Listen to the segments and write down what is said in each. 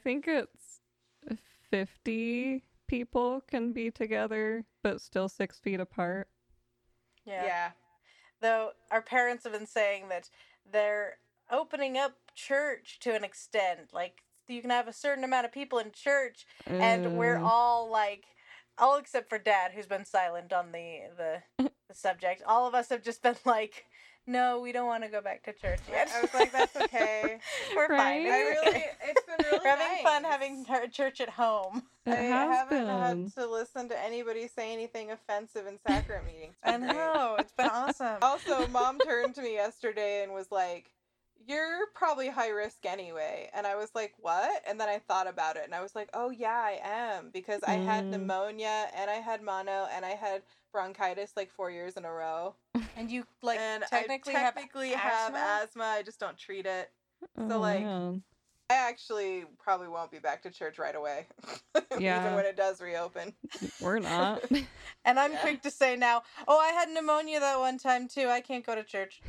I think it's 50 people can be together, but still six feet apart. Yeah. Yeah. Though our parents have been saying that they're opening up church to an extent. Like you can have a certain amount of people in church, and we're Uh, all like, all except for Dad, who's been silent on the the, the subject. All of us have just been like, no, we don't want to go back to church yet. I was like, that's okay. we're fine. Right? It's I really, it's been really We're having fun having church at home. it I haven't been. had to listen to anybody say anything offensive in sacrament meetings. It's I know it's been awesome. Also, mom turned to me yesterday and was like, You're probably high risk anyway. And I was like, What? And then I thought about it and I was like, Oh, yeah, I am. Because I had Mm. pneumonia and I had mono and I had bronchitis like four years in a row. And you like and technically, I technically have, have asthma? asthma. I just don't treat it. Oh, like. I actually probably won't be back to church right away. Yeah. Even when it does reopen. we're not. And I'm Yeah. quick to say now, oh, I had pneumonia that one time too. I can't go to church.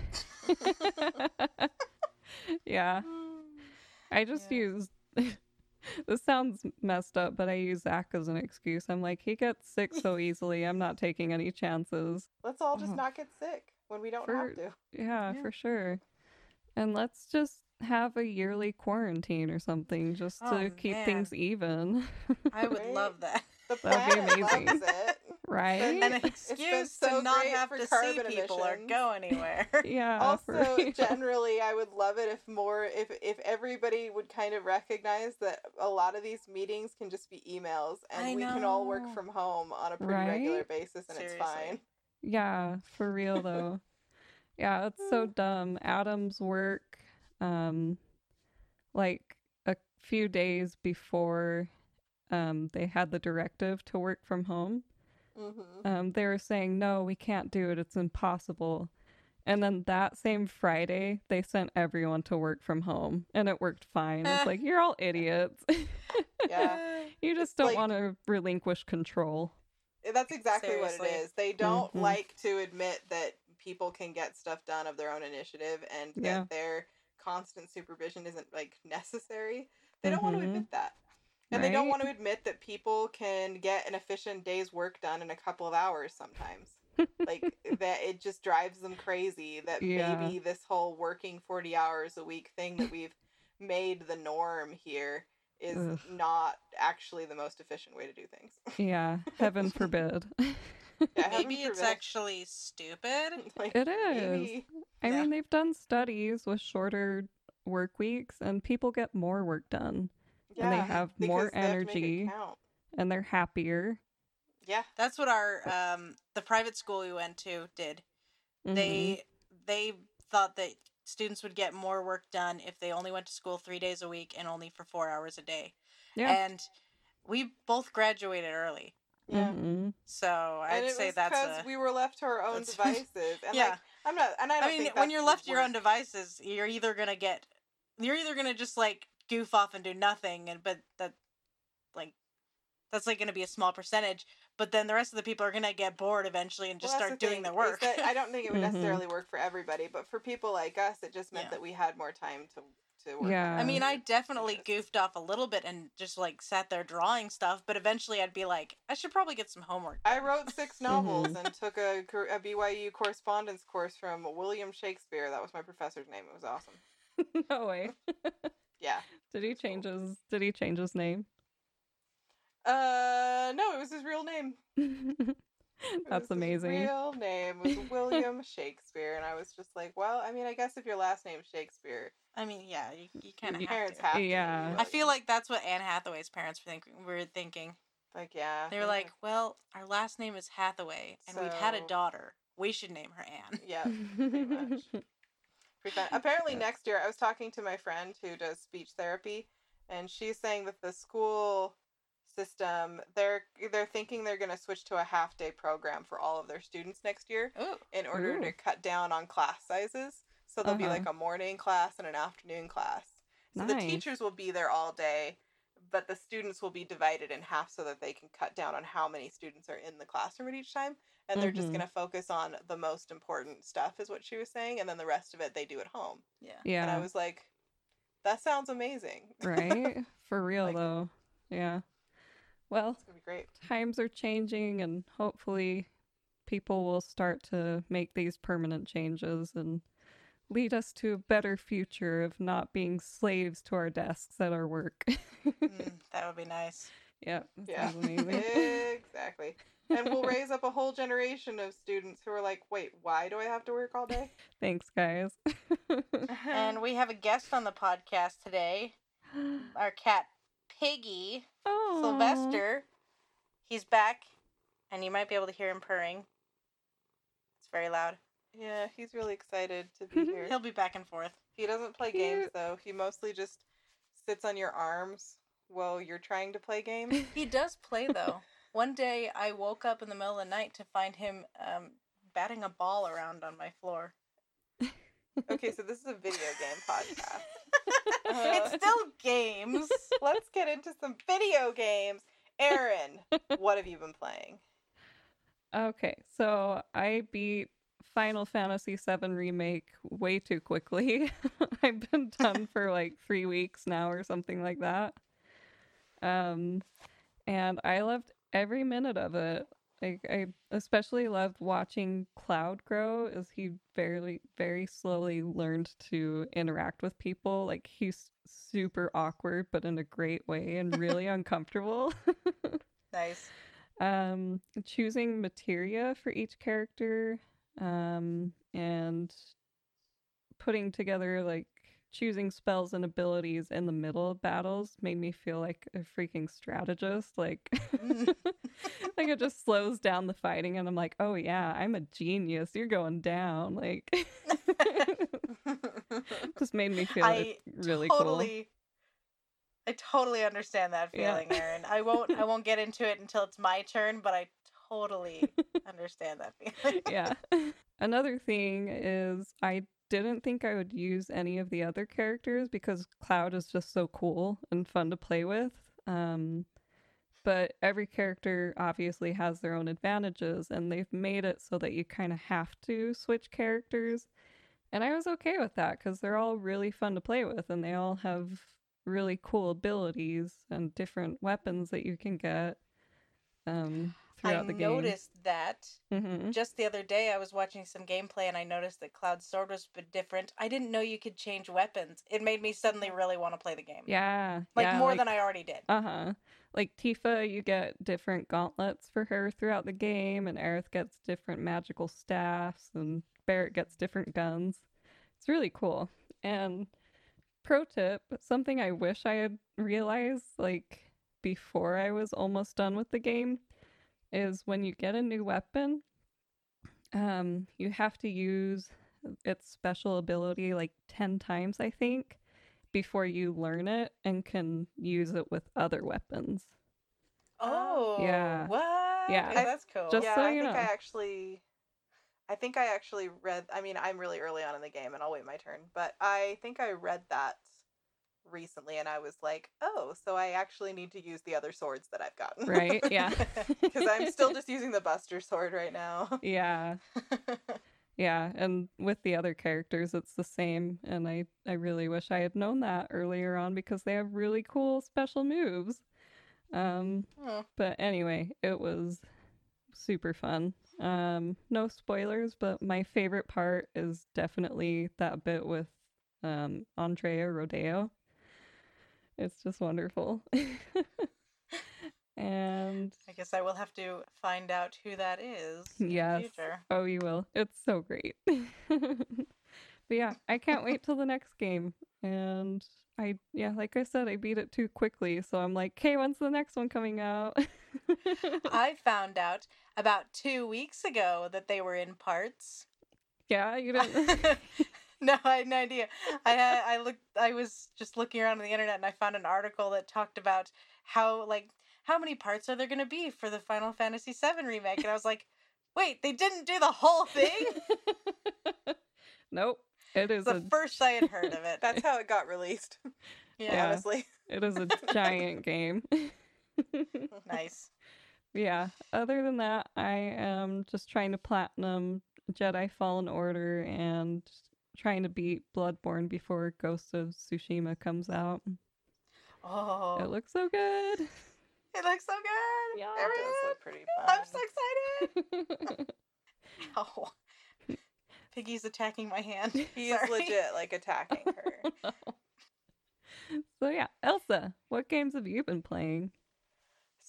yeah. I just Yeah. use this sounds messed up, but I use Zach as an excuse. I'm like, he gets sick so easily. I'm not taking any chances. Let's all just Oh. not get sick when we don't For- have to. Yeah, Yeah. for sure. And let's just have a yearly quarantine or something just to Oh, keep man. things even. I would love that. The That'd be planet amazing. Loves it. right? An excuse so to not have to see carbon people or go anywhere. yeah. also real. generally i would love it if more if if everybody would kind of recognize that a lot of these meetings can just be emails and I we can all work from home on a pretty regular basis and Seriously. it's fine Yeah, for real though. yeah, it's so dumb. Adam's work, um, like a few days before um they had the directive to work from home, mm-hmm. um, they were saying, No, we can't do it, it's impossible. And then that same Friday, they sent everyone to work from home and it worked fine. It's like, you're all idiots. yeah you just It's don't like- want to relinquish control. that's exactly what it is they don't Mhm. like to admit that people can get stuff done of their own initiative and that Yeah. their constant supervision isn't like necessary they don't want to admit that and they don't want to admit that people can get an efficient day's work done in a couple of hours sometimes like that it just drives them crazy that Yeah. maybe this whole working 40 hours a week thing that we've made the norm here is Ugh. not actually the most efficient way to do things Yeah, heaven forbid. Yeah, heaven Maybe it's forbid. actually stupid. like, It is. maybe. I Yeah. mean, they've done studies with shorter work weeks, and people get more work done, and they have more because they have to make it energy, and they're happier. yeah That's what our um the private school we went to did. Mhm. They they thought that students would get more work done if they only went to school 3 days a week and only for 4 hours a day. yeah. And we both graduated early. yeah Mhm. So I'd and it say was that's because we were left to our own devices and Yeah. like i'm not and i don't I mean, think when you're left to your own devices, you're either gonna get, you're either gonna just like goof off and do nothing, and but that, like, that's like gonna be a small percentage. But then the rest of the people are gonna get bored eventually and just Well, start the doing thing, their work. that I don't think it would Mhm. necessarily work for everybody, but for people like us, it just meant Yeah. that we had more time to to work. Yeah. on I mean, I definitely interests. goofed off a little bit and just like sat there drawing stuff, but eventually I'd be like, I should probably get some homework. I wrote six novels and took a, a BYU correspondence course from William Shakespeare. That was my professor's name. It was awesome. no way. Yeah. Did he change his? Did he change his name? Uh, no, it was his real name. It That's was his amazing. real name was William Shakespeare, and I was just like, well, I mean, I guess if your last name's Shakespeare, I mean, yeah, you, you kind of your have parents to. have to. Yeah. I feel like that's what Anne Hathaway's parents were, think- were thinking. like yeah, They were like, well, our last name is Hathaway, and we've had a daughter. We should name her Anne. yeah. pretty much. Pretty fun. Apparently, next year, I was talking to my friend who does speech therapy, and she's saying that the school system they're they're thinking they're going to switch to a half day program for all of their students next year Ooh. in order Ooh. to cut down on class sizes. So there'll be Uh-huh. like a morning class and an afternoon class. So the teachers will be there all day, but the students will be divided in half so that they can cut down on how many students are in the classroom at each time. And they're just Mhm. going to focus on the most important stuff, is what she was saying. And then the rest of it they do at home. Yeah. yeah. And I was like, that sounds amazing. right? For real Like- though. Yeah. Well, It's gonna be great. times are changing and hopefully people will start to make these permanent changes and lead us to a better future of not being slaves to our desks at our work. Mm, that would be nice. yep. that Yeah. exactly. And we'll raise up a whole generation of students who are like, wait, why do I have to work all day? Thanks, guys. And we have a guest on the podcast today, our cat Piggy oh, Sylvester. He's back, and you might be able to hear him purring. It's very loud. Yeah, he's really excited to be here. He'll be back and forth. He doesn't play games though. He mostly just sits on your arms while you're trying to play games. He does play though. One day I woke up in the middle of the night to find him um, batting a ball around on my floor. Okay, so this is a video game podcast. it's still games. Let's get into some video games. Aaron, what have you been playing? Okay, so I beat Final Fantasy VII Remake way too quickly. I've been done for like three weeks now or something like that. Um, and I loved every minute of it. Like I especially loved watching Cloud grow as he very very slowly learned to interact with people. Like he's super awkward but in a great way and really uncomfortable. Nice. um choosing materia for each character um and putting together like choosing spells and abilities in the middle of battles made me feel like a freaking strategist like like it just slows down the fighting and i'm like oh yeah i'm a genius you're going down like just made me feel I it really cool totally, I totally understand that Yeah. feeling, Aaron. I won't. I won't get into it until it's my turn, but I totally understand that feeling. yeah. Another thing is I didn't think I would use any of the other characters because Cloud is just so cool and fun to play with. Um, but every character obviously has their own advantages, and they've made it so that you kind of have to switch characters. And I was okay with that because they're all really fun to play with, and they all have really cool abilities and different weapons that you can get um, I the game. noticed that hmm just the other day. I was watching some gameplay and I noticed that Cloud's sword was a bit different. I didn't know you could change weapons. It made me suddenly really want to play the game. Yeah. like yeah, more like, than I already did. Uh huh. Like Tifa, you get different gauntlets for her throughout the game, and Aerith gets different magical staffs, and Barret gets different guns. It's really cool. And pro tip something I wish I had realized, like, before I was almost done with the game, is when you get a new weapon, um, you have to use its special ability like 10 times, I think before you learn it and can use it with other weapons. Oh, Yeah. What? Yeah. Okay, that's cool. Just yeah, so I you think know. I actually I think I actually read I mean, I'm really early on in the game and I'll wait my turn, but I think I read that recently and I was like, "Oh, so I actually need to use the other swords that I've gotten." Right? Yeah. Cuz I'm still just using the buster sword right now. yeah. Yeah, and with the other characters it's the same and I I really wish I had known that earlier on because they have really cool special moves. Um Oh, but anyway, it was super fun. Um no spoilers, but my favorite part is definitely that bit with um Andrea Rhodea. It's just wonderful. and I guess I will have to find out who that is in Yes. the future. Oh, you will. It's so great. but yeah, I can't wait till the next game. And I, yeah, like I said, I beat it too quickly. So I'm like, okay, when's the next one coming out? I found out about two weeks ago that they were in parts. yeah, you didn't. No, I had no idea. I had, I looked. I was just looking around on the internet and I found an article that talked about how like how many parts are there going to be for the Final Fantasy VII remake, and I was like, wait, they didn't do the whole thing. nope. It is the a first I had heard of it. That's how it got released. yeah, Honestly. it is a giant game. nice. yeah. Other than that, I am just trying to platinum Jedi Fallen Order and trying to beat Bloodborne before Ghost of Tsushima comes out. Oh, It looks so good. it looks so good. Yeah. There It it does is. look pretty fun. I'm so excited. Oh. Piggy's attacking my hand. He is legit like attacking her. so yeah, Elsa, what games have you been playing?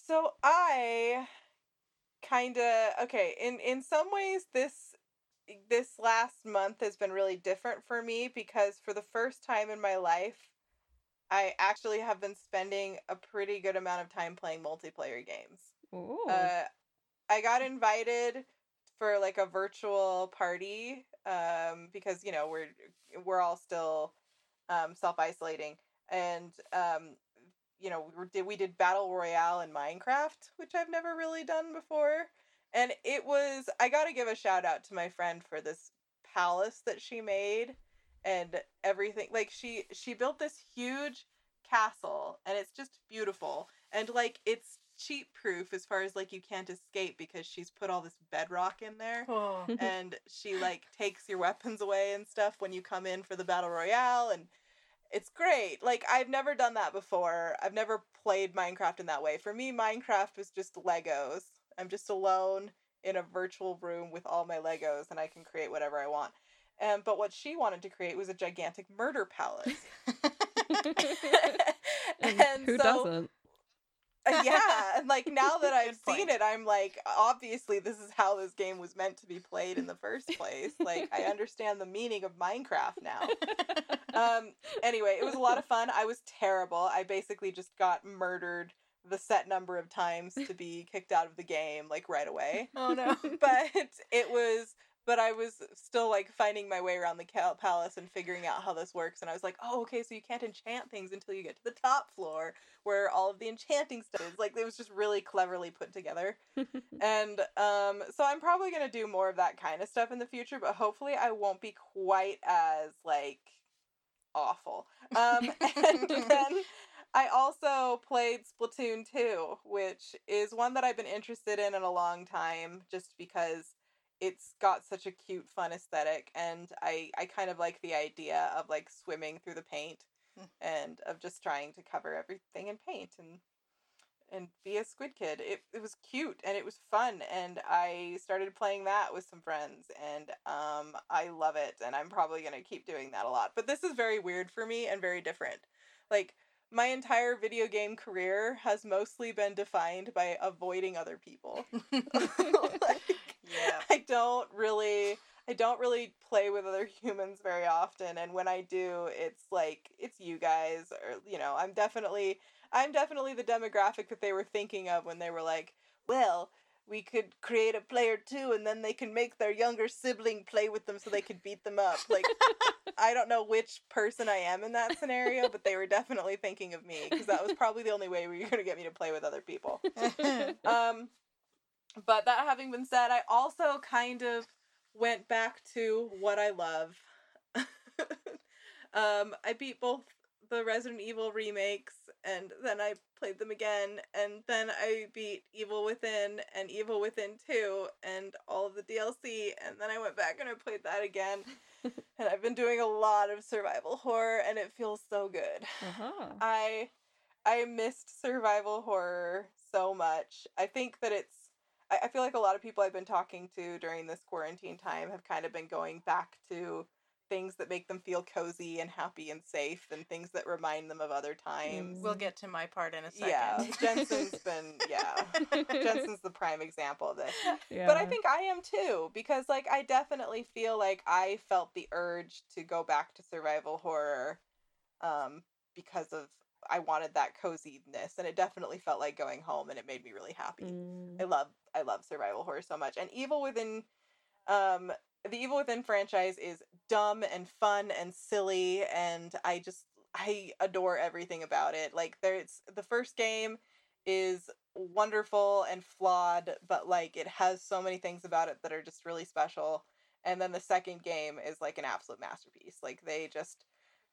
So I kind of okay, in in some ways this this last month has been really different for me because for the first time in my life I actually have been spending a pretty good amount of time playing multiplayer games. Uh, I got invited for like a virtual party um, because you know we're we're all still um, self isolating, and um, you know we did we did battle royale in Minecraft, which I've never really done before, and it was I got to give a shout out to my friend for this palace that she made and everything like she she built this huge castle and it's just beautiful and like it's cheat proof as far as like you can't escape because she's put all this bedrock in there Oh. and she like takes your weapons away and stuff when you come in for the battle royale and it's great like i've never done that before. I've never played minecraft in that way. For me minecraft was just legos i'm just alone in a virtual room with all my legos and i can create whatever i want um, but what she wanted to create was a gigantic murder palace and, who so- doesn't? uh, yeah, and like now that I've Good seen point. it, I'm like, obviously this is how this game was meant to be played in the first place. Like I understand the meaning of Minecraft now. Um anyway, it was a lot of fun. I was terrible. I basically just got murdered the set number of times to be kicked out of the game like right away. oh no. But it was but I was still like finding my way around the cal- palace and figuring out how this works. And I was like, oh, okay, so you can't enchant things until you get to the top floor where all of the enchanting stuff is. Like, it was just really cleverly put together. and um, so I'm probably going to do more of that kind of stuff in the future, but hopefully I won't be quite as, like, awful. Um, and then I also played Splatoon 2, which is one that I've been interested in in a long time just because it's got such a cute fun aesthetic and I I kind of like the idea of like swimming through the paint Hmm. and of just trying to cover everything in paint and and be a squid kid. It it was cute and it was fun and I started playing that with some friends and um I love it and I'm probably going to keep doing that a lot. But this is very weird for me and very different. Like my entire video game career has mostly been defined by avoiding other people. Like, yeah. I don't really I don't really play with other humans very often and when I do it's like it's you guys or you know I'm definitely I'm definitely the demographic that they were thinking of when they were like well we could create a player too and then they can make their younger sibling play with them so they could beat them up like I don't know which person I am in that scenario but they were definitely thinking of me because that was probably the only way we were going to get me to play with other people um, but that having been said, I also kind of went back to what I love. um, I beat both the Resident Evil remakes, and then I played them again, and then I beat Evil Within and Evil Within 2 and all of the DLC, and then I went back and I played that again. and I've been doing a lot of survival horror, and it feels so good. Uh-huh. I I missed survival horror so much. I think that it's I, I feel like a lot of people I've been talking to during this quarantine time have kind of been going back to things that make them feel cozy and happy and safe and things that remind them of other times. We'll get to my part in a second. Yeah, Jensen's been yeah. Jensen's the prime example of this. yeah. But I think I am too because like I definitely feel like I felt the urge to go back to survival horror um because of I wanted that coziness and it definitely felt like going home and it made me really happy. Mm. I love I love survival horror so much. And Evil Within um the Evil Within franchise is dumb and fun and silly and I just I adore everything about it. Like there's the first game is wonderful and flawed, but like it has so many things about it that are just really special. And then the second game is like an absolute masterpiece. Like they just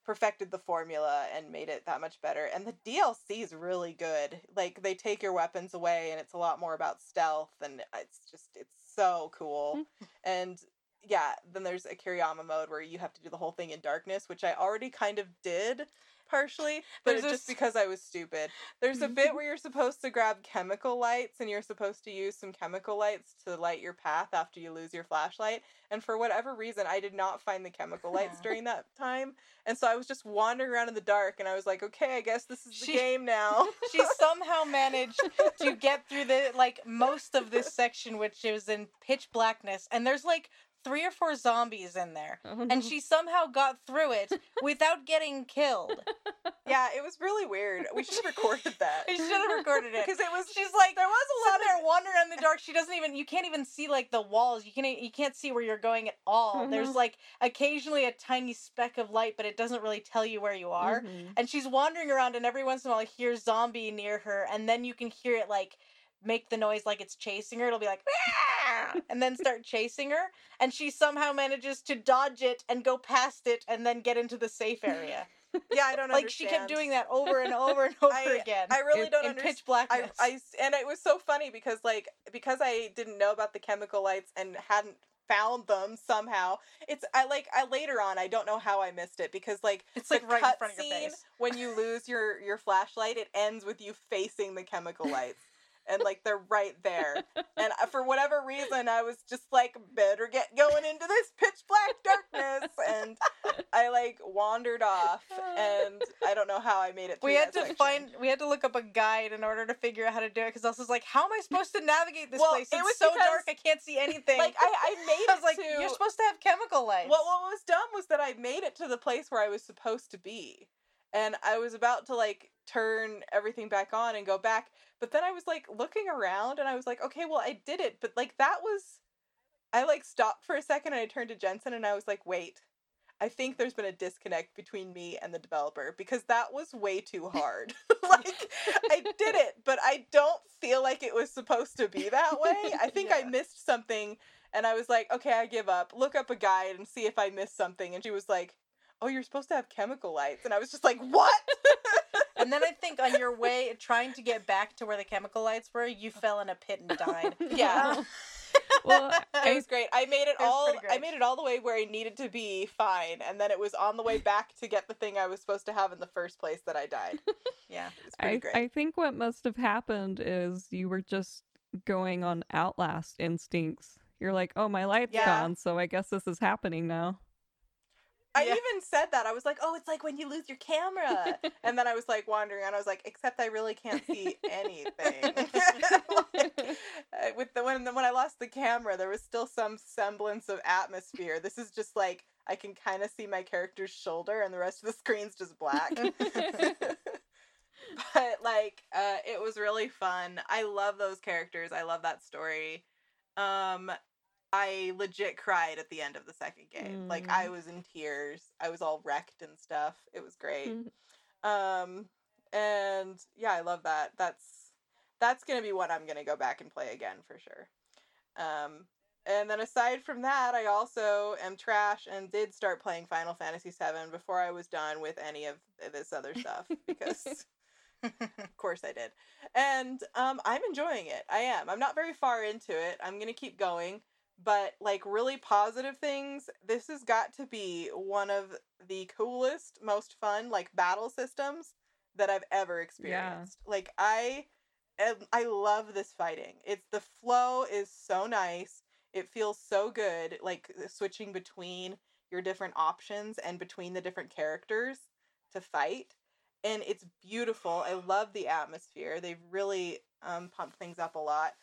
perfected the formula and made it that much better. And the DLC is really good. Like they take your weapons away and it's a lot more about stealth and it's just it's so cool. Hmm. and yeah, then there's a Kurayami mode where you have to do the whole thing in darkness, which I already kind of did partially, but There's it's just because I was stupid. There's a bit where you're supposed to grab chemical lights and you're supposed to use some chemical lights to light your path after you lose your flashlight. And for whatever reason, I did not find the chemical lights during that time. And so I was just wandering around in the dark and I was like, okay, I guess this is the She- game now. she somehow managed to get through the like most of this section which is in pitch blackness and there's like three or four zombies in there Oh, and she somehow got through it without getting killed yeah, it was really weird. We should have recorded that. We should have recorded it Because it was she's like there was a lot sitting there wandering in the dark she doesn't even you can't even see like the walls you can't you can't see where you're going at all there's Mhm. like occasionally a tiny speck of light but it doesn't really tell you where you are Mhm. and she's wandering around and every once in a while hear zombie near her and then you can hear it like make the noise like it's chasing her it'll be like "Meow," and then start chasing her and she somehow manages to dodge it and go past it and then get into the safe area yeah, I don't know. like she kept doing that over and over and over I- again I really in, don't in understand. pitch I, blackness I s- and it was so funny because like because I didn't know about the chemical lights and hadn't found them somehow. It's I like I later on I don't know how I missed it because like it's like right in front of your face when you lose your your flashlight it ends with you facing the chemical lights and like they're right there and uh, for whatever reason I was just like better get going into this pitch black darkness and I like wandered off and I don't know how I made it through we had to section. find we had to look up a guide in order to figure out how to do it because Elsa's like how am I supposed to navigate this Well, place it it's was so because- dark I can't see anything like I, I made I it was like, to you're supposed to have chemical lights. Well, what was dumb was that I made it to the place where I was supposed to be. And I was about to like turn everything back on and go back. But then I was like looking around and I was like, okay, well, I did it. But like that was. I like stopped for a second and I turned to Jensen and I was like, wait. I think there's been a disconnect between me and the developer because that was way too hard. like, I did it, but I don't feel like it was supposed to be that way. I think I missed something and I was like, okay, I give up. Look up a guide and see if I missed something. And she was like, oh, you're supposed to have chemical lights. And I was just like, what? And then I think on your way trying to get back to where the chemical lights were, you fell in a pit and died. Yeah. Oh. well, it was great. I made it, It was all. I made it all the way where I needed to be fine, and then it was on the way back to get the thing I was supposed to have in the first place that I died. yeah. It was pretty I, great. I think what must have happened is you were just going on Outlast instincts. You're like, oh, my light's Yeah. gone, so I guess this is happening now. I Yeah. even said that. I was like, "Oh, it's like when you lose your camera." and then I was like wandering around. I was like, "Except I really can't see anything." Like, with the when when I lost the camera, there was still some semblance of atmosphere. This is just like I can kind of see my character's shoulder, and the rest of the screen's just black. but like, uh, it was really fun. I love those characters. I love that story. Um, I legit cried at the end of the second game. Like I was in tears. I was all wrecked and stuff. It was great. Um and yeah, I love that. That's that's going to be one I'm going to go back and play again for sure. Um and then aside from that, I also am trash and did start playing Final Fantasy VII before I was done with any of this other stuff because of course I did. And um, I'm enjoying it. I am. I'm not very far into it. I'm going to keep going. But, like, really positive things, this has got to be one of the coolest, most fun, like, battle systems that I've ever experienced. Like, I. I love this fighting. It's the flow is so nice. It feels so good, like switching between your different options and between the different characters to fight and it's beautiful. I love the atmosphere. They've really um, pumped things up a lot,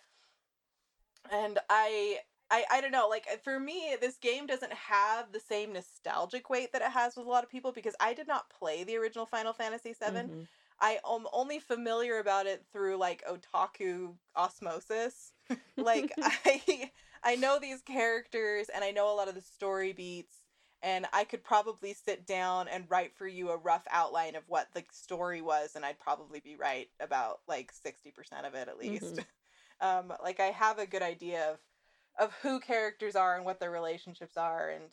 and I. I, I don't know, like for me, this game doesn't have the same nostalgic weight that it has with a lot of people because I did not play the original Final Fantasy VII. Mhm. I am only familiar about it through like otaku osmosis. like I I know these characters and I know a lot of the story beats and I could probably sit down and write for you a rough outline of what the story was and I'd probably be right about like 60% of it at least. um like I have a good idea of of who characters are and what their relationships are and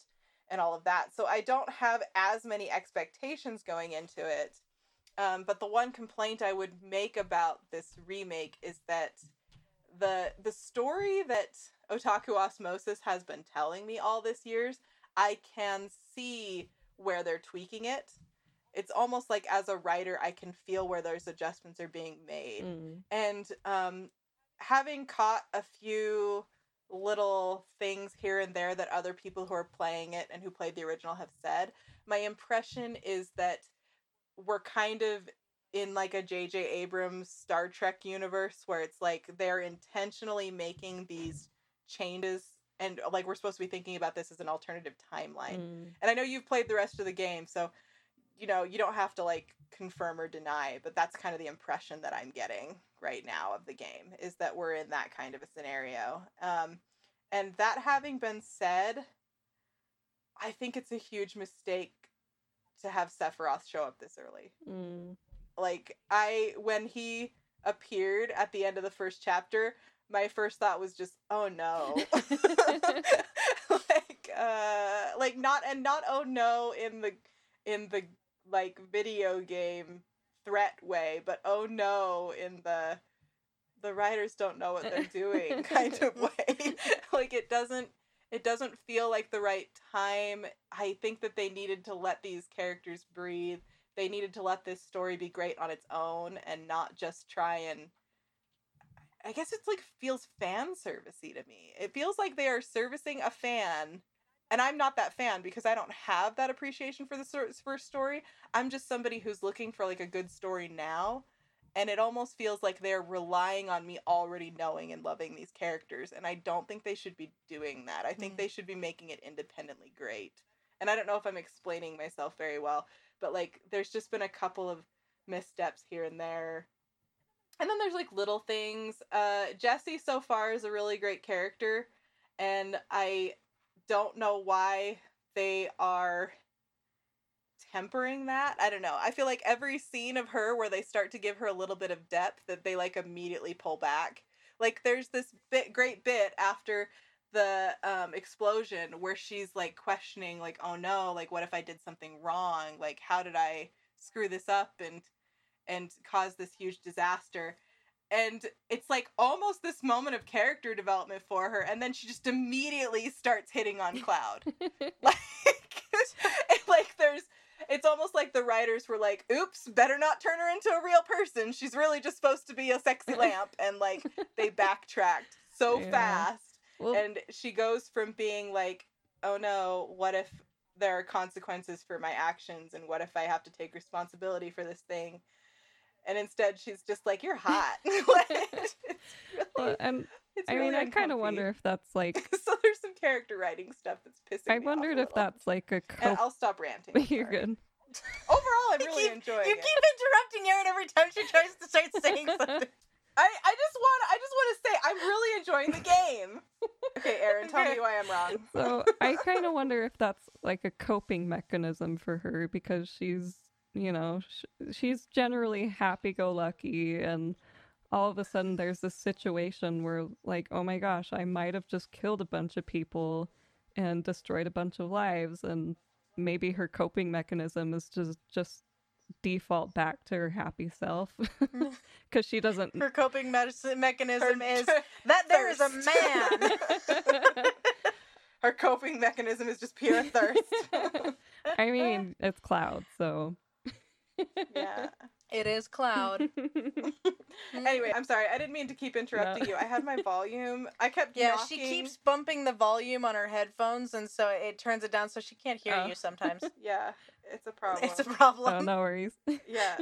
and all of that. So I don't have as many expectations going into it. Um, but the one complaint I would make about this remake is that the the story that Otaku Osmosis has been telling me all this years, I can see where they're tweaking it. It's almost like as a writer, I can feel where those adjustments are being made. Mm. And um, having caught a few little things here and there that other people who are playing it and who played the original have said, my impression is that we're kind of in like a JJ Abrams Star Trek universe where it's like they're intentionally making these changes and like we're supposed to be thinking about this as an alternative timeline. Mm. And I know you've played the rest of the game, so you know, you don't have to like confirm or deny, but that's kind of the impression that I'm getting right now of the game is that we're in that kind of a scenario. Um and that having been said, I think it's a huge mistake to have Sephiroth show up this early. Mm. Like I when he appeared at the end of the first chapter, my first thought was just, "Oh no." like uh like not and not oh no in the in the like video game threat way, but oh no in the the writers don't know what they're doing kind of way. like it doesn't it doesn't feel like the right time. I think that they needed to let these characters breathe. They needed to let this story be great on its own and not just try and I guess it's like feels fan servicey to me. It feels like they are servicing a fan and I'm not that fan because I don't have that appreciation for the first story. I'm just somebody who's looking for like a good story now and it almost feels like they're relying on me already knowing and loving these characters and i don't think they should be doing that. I think Mm. they should be making it independently great and i don't know if i'm explaining myself very well but like there's just been a couple of missteps here and there. And then there's like little things. Uh jesse so far is a really great character and i don't know why they are tempering that. I don't know. I feel like every scene of her where they start to give her a little bit of depth that they like immediately pull back. Like there's this bit great bit after the um explosion where she's like questioning like oh no like what if I did something wrong like how did I screw this up and and cause this huge disaster and it's like almost this moment of character development for her and then she just immediately starts hitting on cloud like like there's it's almost like the writers were like oops better not turn her into a real person. She's really just supposed to be a sexy lamp and like they backtracked so Yeah. fast. Well, and she goes from being like oh no what if there are consequences for my actions and what if i have to take responsibility for this thing? And instead she's just like you're hot. Like, really, well, and it's I really mean, I kind of wonder if that's like. so there's some character writing stuff that's pissing I me off wondered if that's like a. And I'll stop ranting You're sorry. good. overall i'm really keep- enjoying You it keep interrupting Erin every time she tries to start saying something. I, I just want I just want to say I'm really enjoying the game. Okay, Aaron, tell me why I'm wrong. So I kind of wonder if that's like a coping mechanism for her because she's, you know, sh- she's generally happy-go-lucky, and all of a sudden there's this situation where, like, oh my gosh, I might have just killed a bunch of people and destroyed a bunch of lives, and maybe her coping mechanism is just just default back to her happy self because she doesn't Her coping medicine mechanism Her- is that there is a man. Her coping mechanism is just pure thirst. I mean, it's Cloud, so. yeah. It is Cloud. Anyway, I'm sorry. I didn't mean to keep interrupting No. you. I had my volume. I kept Yeah, knocking. she keeps bumping the volume on her headphones, and so it turns it down so she can't hear Oh. you sometimes. Yeah, it's a problem. it's a problem. oh, no worries. Yeah,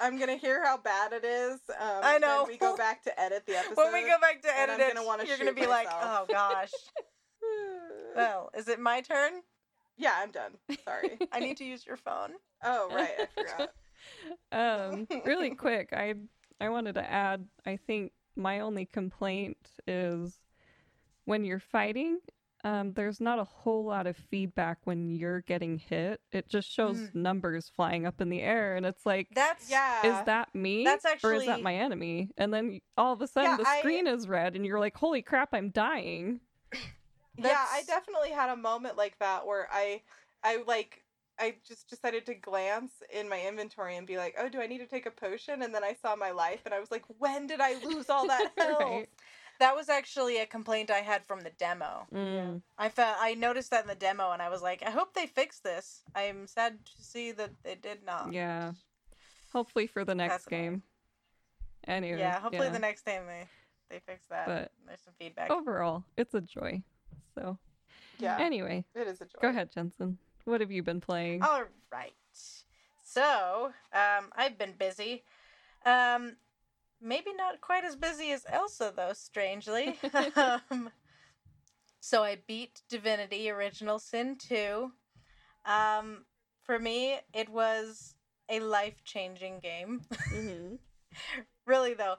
I'm gonna hear how bad it is. Um, I know. When we go back to edit the episode. when we go back to edit I'm it, gonna wanna you're gonna shoot be like, "Oh gosh." well, is it my turn? yeah, I'm done. Sorry. I need to use your phone. Oh right, I forgot. Um really quick i i wanted to add i think my only complaint is when you're fighting um there's not a whole lot of feedback when you're getting hit it just shows Mm. numbers flying up in the air and it's like That's Yeah. is that me That's actually, or is that my enemy and then all of a sudden Yeah, the I- screen is red and you're like holy crap i'm dying Yeah, I definitely had a moment like that where I, I like, I just decided to glance in my inventory and be like, oh, do I need to take a potion? And then I saw my life and I was like, when did I lose all that health? Right. That was actually a complaint I had from the demo. Mm. I felt I noticed that in the demo, and I was like, I hope they fix this. I'm sad to see that they did not. Yeah. Hopefully for the next That's annoying. game. Anyway. Yeah, hopefully yeah. the next game they they fix that. But- There's some feedback. Overall, it's a joy. So, Yeah, anyway, it is a joy. go ahead, Jensen. What have you been playing? All right. So, um, I've been busy. Um, maybe not quite as busy as Elsa, though, strangely. um, so, I beat Divinity Original Sin 2. Um, for me, it was a life changing game. Mhm. really, though,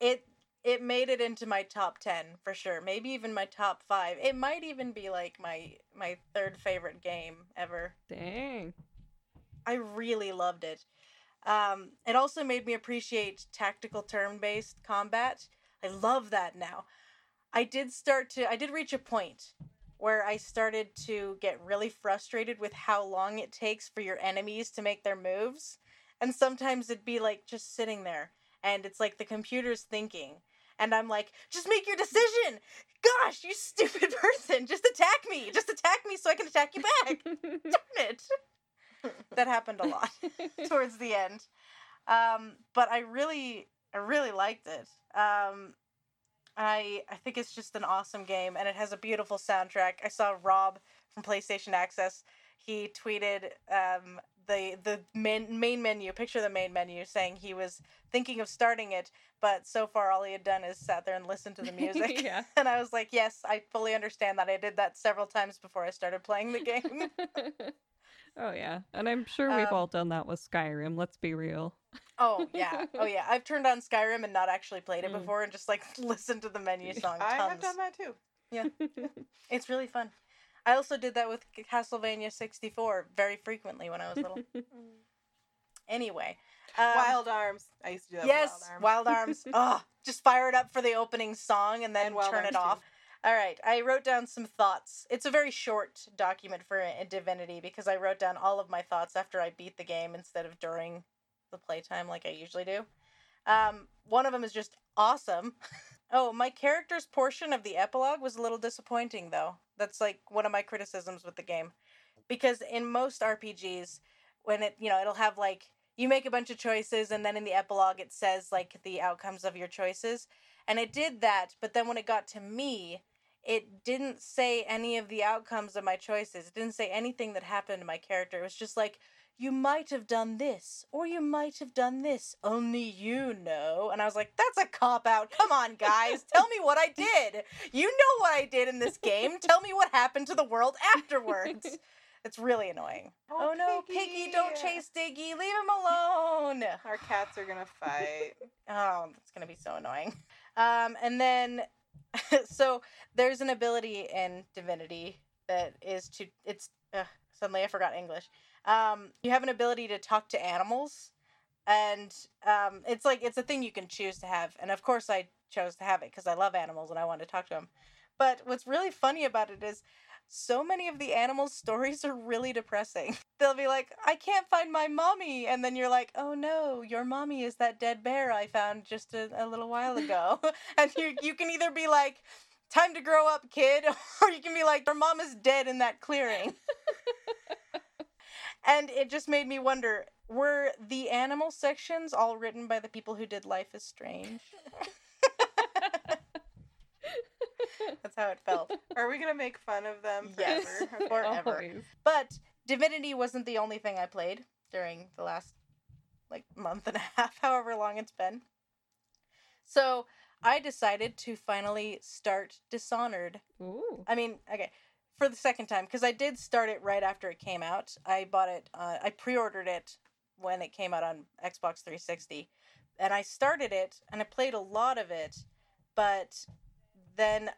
it. It made it into my top 10 for sure. Maybe even my top 5. It might even be like my my third favorite game ever. Dang. I really loved it. Um, it also made me appreciate tactical turn based combat. I love that now. I did start to, I did reach a point where I started to get really frustrated with how long it takes for your enemies to make their moves. And sometimes it'd be like just sitting there and it's like the computer's thinking. And I'm like, just make your decision! Gosh, you stupid person! Just attack me! Just attack me so I can attack you back! Darn it! that happened a lot towards the end. Um, but I really, I really liked it. Um, I, I think it's just an awesome game, and it has a beautiful soundtrack. I saw Rob from PlayStation Access. He tweeted um, the the main main menu, picture the main menu, saying he was thinking of starting it, but so far all he had done is sat there and listened to the music. yeah. and I was like, yes, I fully understand that. I did that several times before I started playing the game. oh yeah, and I'm sure we've Um, all done that with Skyrim. Let's be real. Oh yeah, oh yeah. I've turned on Skyrim and not actually played it Mm. before, and just like listened to the menu song I tons. have done that too. Yeah. It's really fun. I also did that with Castlevania sixty four very frequently when I was little. anyway, um, Wild Arms. I used to do that. yes, with Wild Arms. Wild Arms. oh, just fire it up for the opening song and then And turn Arms it off. too. All right, I wrote down some thoughts. It's a very short document for a Divinity because I wrote down all of my thoughts after I beat the game instead of during the playtime like I usually do. Um, one of them is just awesome. oh, my character's portion of the epilogue was a little disappointing though. That's like one of my criticisms with the game. Because in most RPGs, when it, you know, it'll have like, you make a bunch of choices and then in the epilogue it says like the outcomes of your choices. And it did that, but then when it got to me, it didn't say any of the outcomes of my choices. It didn't say anything that happened to my character. It was just like, you might have done this, or you might have done this. Only you know. And I was like, that's a cop out. Come on, guys. Tell me what I did. You know what I did in this game. Tell me what happened to the world afterwards. It's really annoying. Oh, no, Piggy, don't chase Diggy. Leave him alone. Our cats are gonna fight. Oh, that's gonna be so annoying. Um, and then, so there's an ability in Divinity that is to it's uh, suddenly I forgot English. Um, you have an ability to talk to animals, and um, it's like it's a thing you can choose to have. And of course, I chose to have it because I love animals and I want to talk to them. But what's really funny about it is so many of the animals' stories are really depressing. They'll be like, I can't find my mommy. And then you're like, oh no, your mommy is that dead bear I found just a, a little while ago. and you, you can either be like, time to grow up, kid, or you can be like, your mom is dead in that clearing. And it just made me wonder were the animal sections all written by the people who did Life is Strange? That's how it felt. Are we gonna make fun of them forever? Okay. Forever. Always. But Divinity wasn't the only thing I played during the last like month and a half, however long it's been. So I decided to finally start Dishonored. Ooh. I mean, okay, for the second time because I did start it right after it came out. I bought it. Uh, I pre-ordered it when it came out on Xbox 360, and I started it and I played a lot of it, but then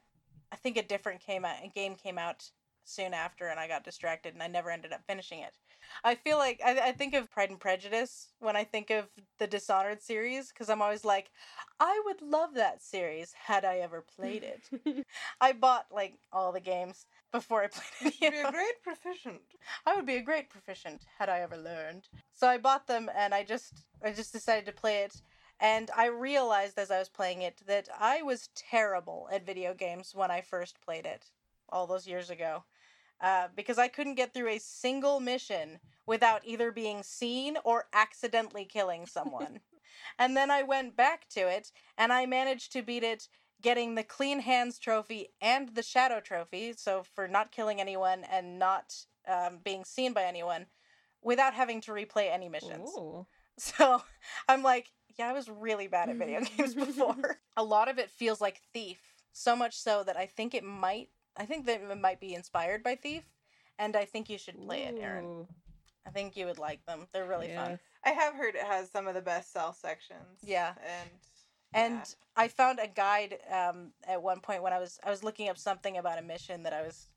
I think a different came out. A game came out soon after, and I got distracted, and I never ended up finishing it. I feel like I, I think of Pride and Prejudice when I think of the Dishonored series because I'm always like, I would love that series had I ever played it. I bought like all the games before I played it. You'd be a great proficient. I would be a great proficient had I ever learned. So I bought them and I just I just decided to play it And I realized as I was playing it that I was terrible at video games when I first played it all those years ago. Uh, because I couldn't get through a single mission without either being seen or accidentally killing someone. and then I went back to it and I managed to beat it getting the clean hands trophy and the shadow trophy so for not killing anyone and not um, being seen by anyone without having to replay any missions Ooh. so i'm like yeah i was really bad at video games before a lot of it feels like thief so much so that i think it might i think that it might be inspired by thief and i think you should play it aaron Ooh. i think you would like them they're really fun I have heard it has some of the best cell sections. Yeah. And and yeah. I found a guide um, at one point when I was I was looking up something about a mission that I was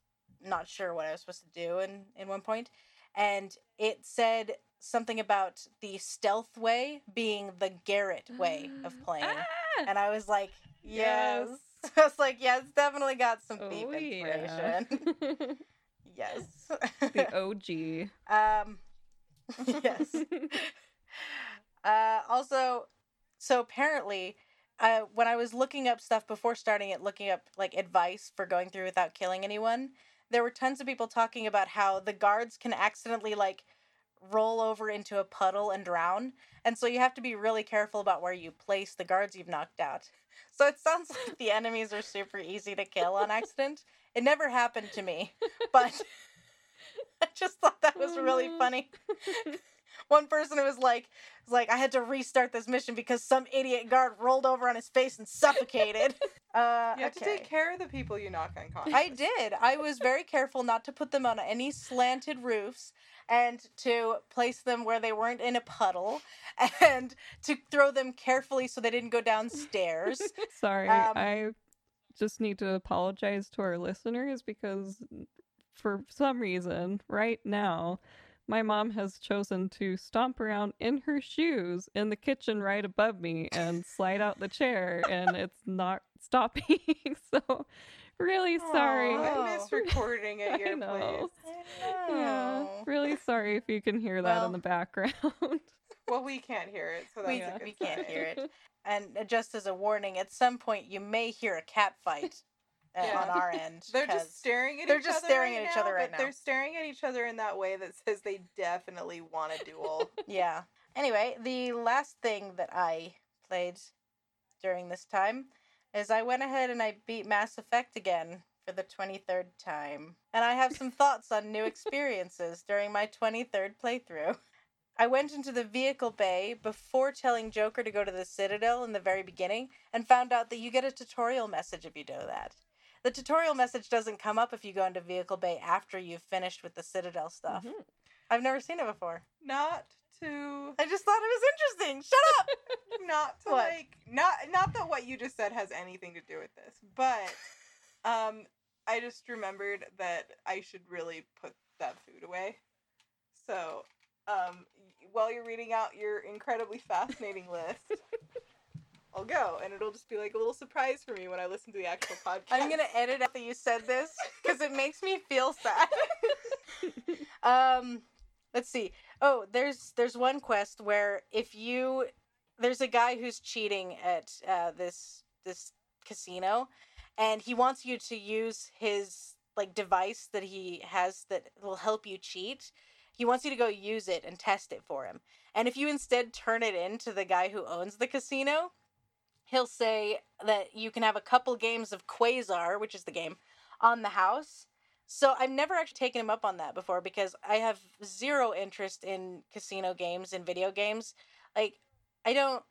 not sure what I was supposed to do in in one point, and it said something about the stealth way being the Garrett way of playing, Ah! and I was like, yes. Yes. I was like, yeah, it's definitely got some thief Oh, yeah. inspiration. yes. the OG. um, yes. Uh, also, so apparently, uh, when I was looking up stuff before starting it, looking up like advice for going through without killing anyone, there were tons of people talking about how the guards can accidentally like roll over into a puddle and drown, and so you have to be really careful about where you place the guards you've knocked out. So it sounds like the enemies are super easy to kill on accident. It never happened to me, but I just thought that was really Oh, funny. One person who was like, was like, I had to restart this mission because some idiot guard rolled over on his face and suffocated. uh, you have to take care of the people you knock unconscious. I did. I was very careful not to put them on any slanted roofs and to place them where they weren't in a puddle and to throw them carefully so they didn't go downstairs. Sorry, Um, I just need to apologize to our listeners because for some reason, right now, my mom has chosen to stomp around in her shoes in the kitchen right above me and slide out the chair, and it's not stopping. so, really sorry. Aw. I miss recording at I your know. place. Yeah, really sorry if you can hear that Well, in the background. Well, we can't hear it, so that's We- a good we can't sign. hear it. And uh, just as a warning, at some point you may hear a cat fight uh, Yeah. on our end. They're 'cause- just staring at they're each just other staring right at each now, other right but now. They're staring at each other in that way that says they definitely want a duel. yeah. Anyway, the last thing that I played during this time is I went ahead and I beat Mass Effect again for the 23rd time. And I have some thoughts on new experiences during my 23rd playthrough. I went into the vehicle bay before telling Joker to go to the Citadel in the very beginning and found out that you get a tutorial message if you do that. The tutorial message doesn't come up if you go into vehicle bay after you've finished with the Citadel stuff. Mhm. I've never seen it before. not to I just thought it was interesting. Shut up. not to What? like not not that what you just said has anything to do with this, but um I just remembered that I should really put that food away. So, um while you're reading out your incredibly fascinating list, I'll go and it'll just be like a little surprise for me when I listen to the actual podcast. I'm gonna edit out that you said this because it makes me feel sad. um, let's see. Oh, there's there's one quest where if you there's a guy who's cheating at uh, this this casino, and he wants you to use his like device that he has that will help you cheat. He wants you to go use it and test it for him. And if you instead turn it in to the guy who owns the casino, he'll say that you can have a couple games of Quasar, which is the game, on the house. So I've never actually taken him up on that before because I have zero interest in casino games and video games. Like I don't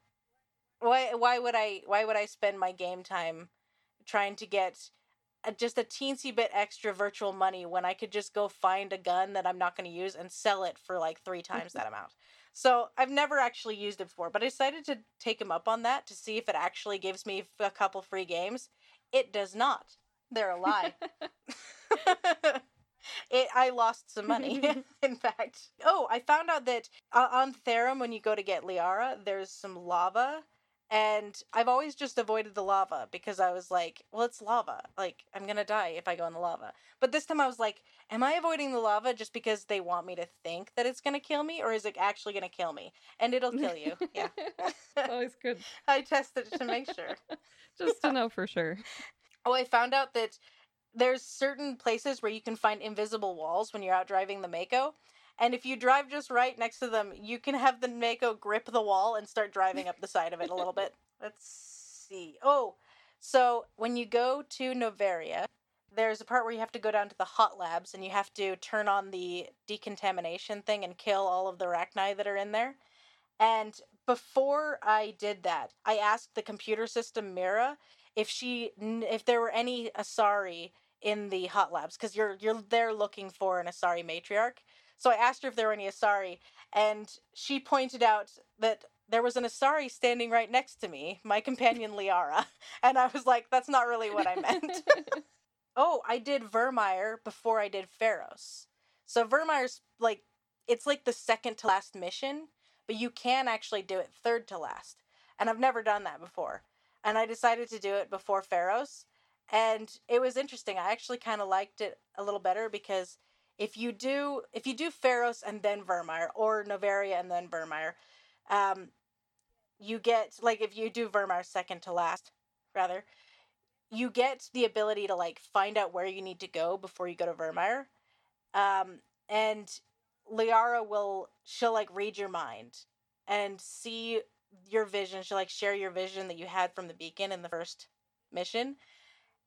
why why would I why would I spend my game time trying to get a, just a teensy bit extra virtual money when I could just go find a gun that I'm not going to use and sell it for like 3 times that amount. So I've never actually used it before, but I decided to take him up on that to see if it actually gives me a couple free games. It does not. They're a lie. it I lost some money, in fact. Oh, I found out that uh, on Therum, when you go to get Liara, there's some lava, and I've always just avoided the lava because I was like, well, it's lava. Like, I'm gonna die if I go in the lava. But this time I was like, am I avoiding the lava just because they want me to think that it's gonna kill me, or is it actually gonna kill me? And it'll kill you. Yeah. Always good I tested it to make sure. just to know for sure. Oh, I found out that there's certain places where you can find invisible walls when you're out driving the Mako. And if you drive just right next to them, you can have the Mako grip the wall and start driving up the side of it a little bit. Let's see. Oh, so when you go to Noveria, there's a part where you have to go down to the hot labs and you have to turn on the decontamination thing and kill all of the arachni that are in there. And before I did that, I asked the computer system Mira if she if there were any Asari in the hot labs because you're you're there looking for an Asari matriarch. So I asked her if there were any Asari, and she pointed out that there was an Asari standing right next to me, my companion Liara, and I was like, "That's not really what I meant." oh, I did Virmire before I did Feros. So Virmire's like it's like the second to last mission, but you can actually do it third to last. And I've never done that before. And I decided to do it before Feros. And it was interesting. I actually kind of liked it a little better because if you do if you do Feros and then Virmire or Noveria and then Virmire, um, you get like if you do Virmire second to last, rather, you get the ability to like find out where you need to go before you go to Virmire. Um, and Liara will she'll like read your mind and see your vision. She'll like share your vision that you had from the beacon in the first mission.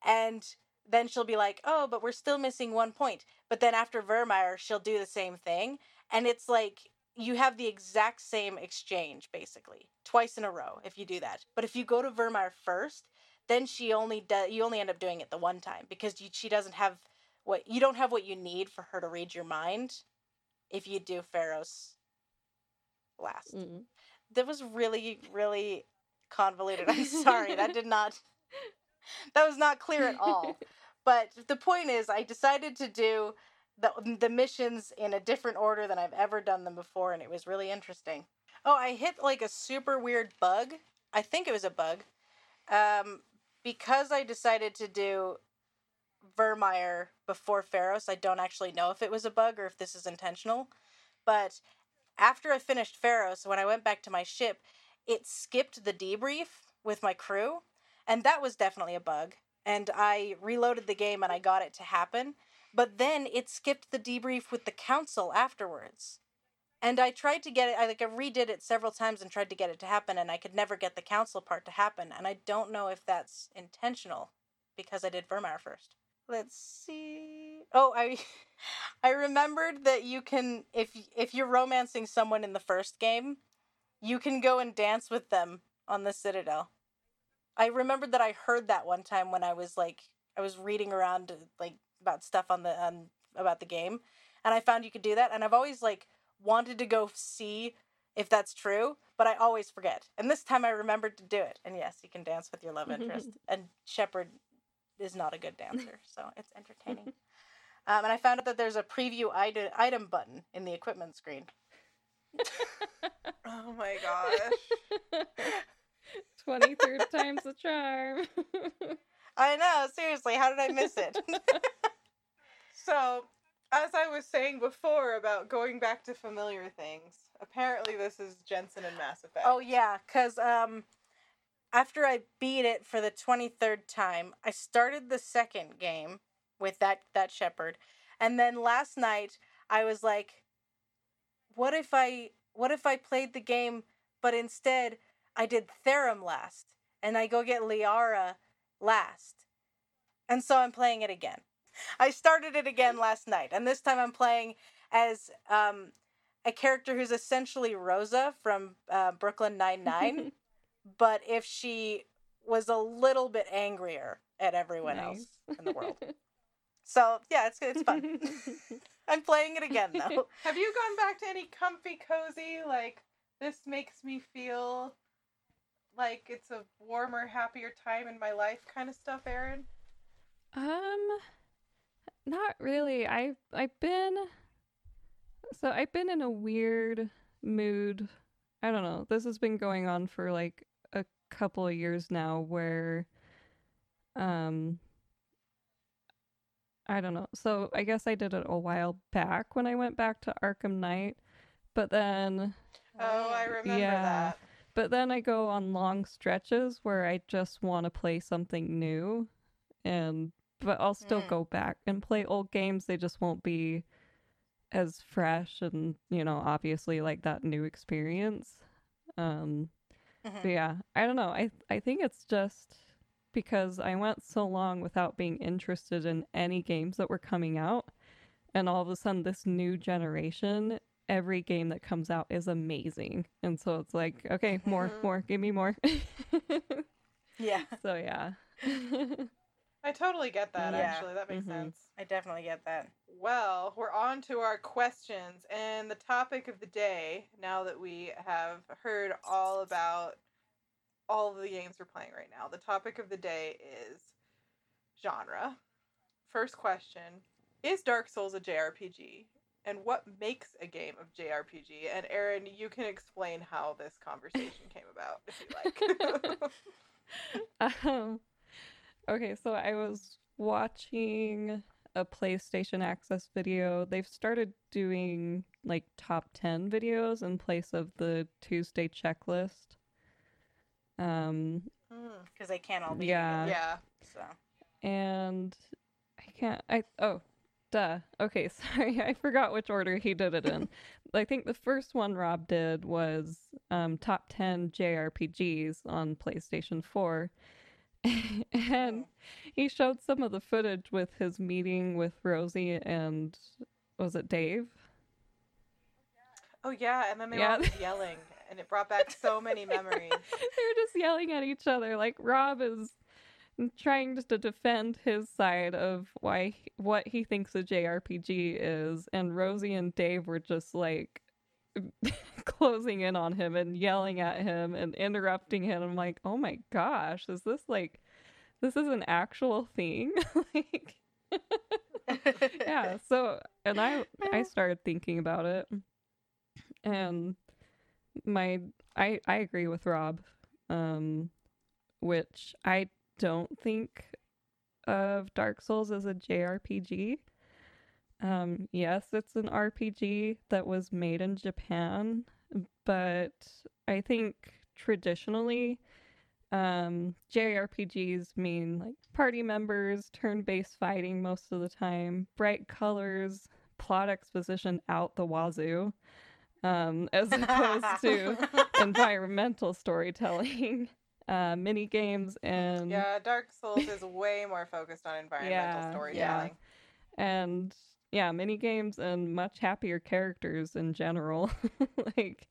And then she'll be like, "Oh, but we're still missing one point." But then after Virmire, she'll do the same thing, and it's like you have the exact same exchange basically twice in a row if you do that. But if you go to Virmire first, then she only does you only end up doing it the one time because you, she doesn't have what you don't have what you need for her to read your mind if you do Feros last. Mm. That was really really convoluted. I'm sorry. that did not that was not clear at all. But the point is I decided to do the the missions in a different order than I've ever done them before and it was really interesting. Oh, I hit like a super weird bug. I think it was a bug. Um because I decided to do Virmire before Feros, I don't actually know if it was a bug or if this is intentional. But after I finished Feros, when I went back to my ship, it skipped the debrief with my crew, and that was definitely a bug. And I reloaded the game and I got it to happen, but then it skipped the debrief with the council afterwards. And I tried to get it, I like I redid it several times and tried to get it to happen, and I could never get the council part to happen. And I don't know if that's intentional because I did Virmire first. Let's see. Oh, I I remembered that you can if if you're romancing someone in the first game, you can go and dance with them on the Citadel. I remembered that I heard that one time when I was like I was reading around uh, like about stuff on the on about the game, and I found you could do that. And I've always like wanted to go see if that's true, but I always forget. And this time I remembered to do it. And yes, you can dance with your love interest. and Shepard is not a good dancer, so it's entertaining. um, and I found out that there's a preview ite- item button in the equipment screen. Oh my gosh. 23rd time's the charm. I know, seriously, how did I miss it? So, as I was saying before about going back to familiar things, apparently this is Jensen and Mass Effect. oh yeah, cuz um after I beat it for the 23rd time, I started the second game with that that Shepard. And then last night I was like what if I what if I played the game but instead I did Therum last and I go get Liara last. And so I'm playing it again. I started it again last night and this time I'm playing as um a character who's essentially Rosa from uh, Brooklyn Nine-Nine but if she was a little bit angrier at everyone else in the world. So yeah, it's it's fun. I'm playing it again though. Have you gone back to any comfy, cozy, like, this makes me feel like it's a warmer, happier time in my life kind of stuff, Aaron? Um, not really. I've I've been so I've been in a weird mood. I don't know. This has been going on for like a couple of years now where um I don't know. So I guess I did it a while back when I went back to Arkham Knight, but then Oh, I remember Yeah. that. but then I go on long stretches where I just want to play something new and but I'll still Mm. go back and play old games. They just won't be as fresh and, you know, obviously like that new experience. Um Mhm. but yeah, I don't know. I I think it's just because I went so long without being interested in any games that were coming out, and all of a sudden this new generation, every game that comes out is amazing, and so it's like, okay, more, more, give me more. Yeah, so yeah. I totally get that. Yeah. Actually, that makes Mhm. sense. I definitely get that. Well, we're on to our questions and the topic of the day. Now that we have heard all about all of the games we're playing right now, the topic of the day is genre. First question Is Dark Souls a JRPG? And what makes a game of JRPG? And Aaron, you can explain how this conversation came about if you like. um, okay, so I was watching a PlayStation Access video. They've started doing like top 10 videos in place of the Tuesday checklist. Um, Mm, Because they can't all be Yeah. together, yeah. So and I can't, I, oh, duh. Okay, sorry, I forgot which order he did it in. I think the first one Rob did was um, top 10 JRPGs on PlayStation 4. and he showed some of the footage with his meeting with Rosie and was it Dave? Oh yeah, and then they Yeah. were yelling, and it brought back so many memories. They're just yelling at each other. Like Rob is trying to defend his side of why what he thinks a JRPG is, and Rosie and Dave were just like closing in on him and yelling at him and interrupting him. I'm like, oh my gosh, is this like this is an actual thing? like yeah so and i i started thinking about it and my i i agree with rob um which i don't think of dark souls as a jrpg um yes it's an rpg that was made in japan but i think traditionally um jrpgs mean like party members turn-based fighting most of the time bright colors plot exposition out the wazoo um as opposed to environmental storytelling uh mini games and Yeah, Dark Souls is way more focused on environmental Yeah, storytelling. and yeah mini games and much happier characters in general like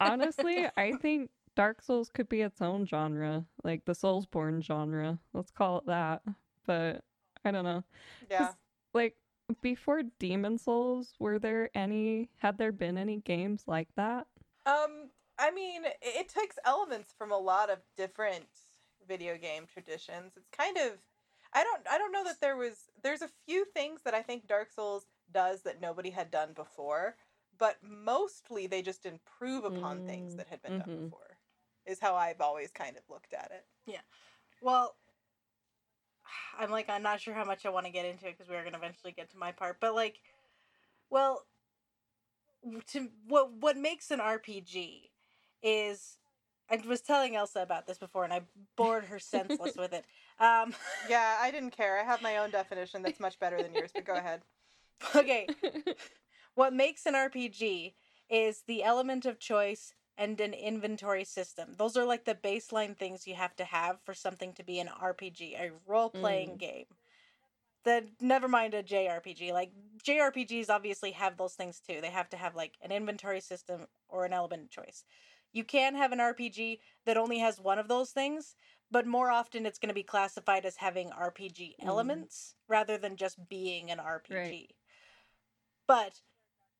honestly i think dark souls could be its own genre like the soulsborne genre let's call it that but i don't know Yeah. like before Demon's Souls were there any had there been any games like that Um, I mean, it, it takes elements from a lot of different video game traditions. It's kind of I don't I don't know that there was there's a few things that I think Dark Souls does that nobody had done before, but mostly they just improve upon things Mm, that had been done mhm. before. Is how I've always kind of looked at it. Yeah. Well, I'm like I'm not sure how much I want to get into it because we're gonna eventually get to my part. But like, well, to what what makes an RPG is I was telling Elsa about this before, and I bored her senseless with it. Um, Yeah, I didn't care. I have my own definition that's much better than yours, but go ahead. okay, what makes an RPG is the element of choice and an inventory system. Those are like the baseline things you have to have for something to be an RPG, a role playing Mm. game. The never mind a JRPG. Like JRPGs obviously have those things too. They have to have like an inventory system or an element of choice. You can have an RPG that only has one of those things, but more often it's going to be classified as having RPG Mm. elements rather than just being an RPG. Right. But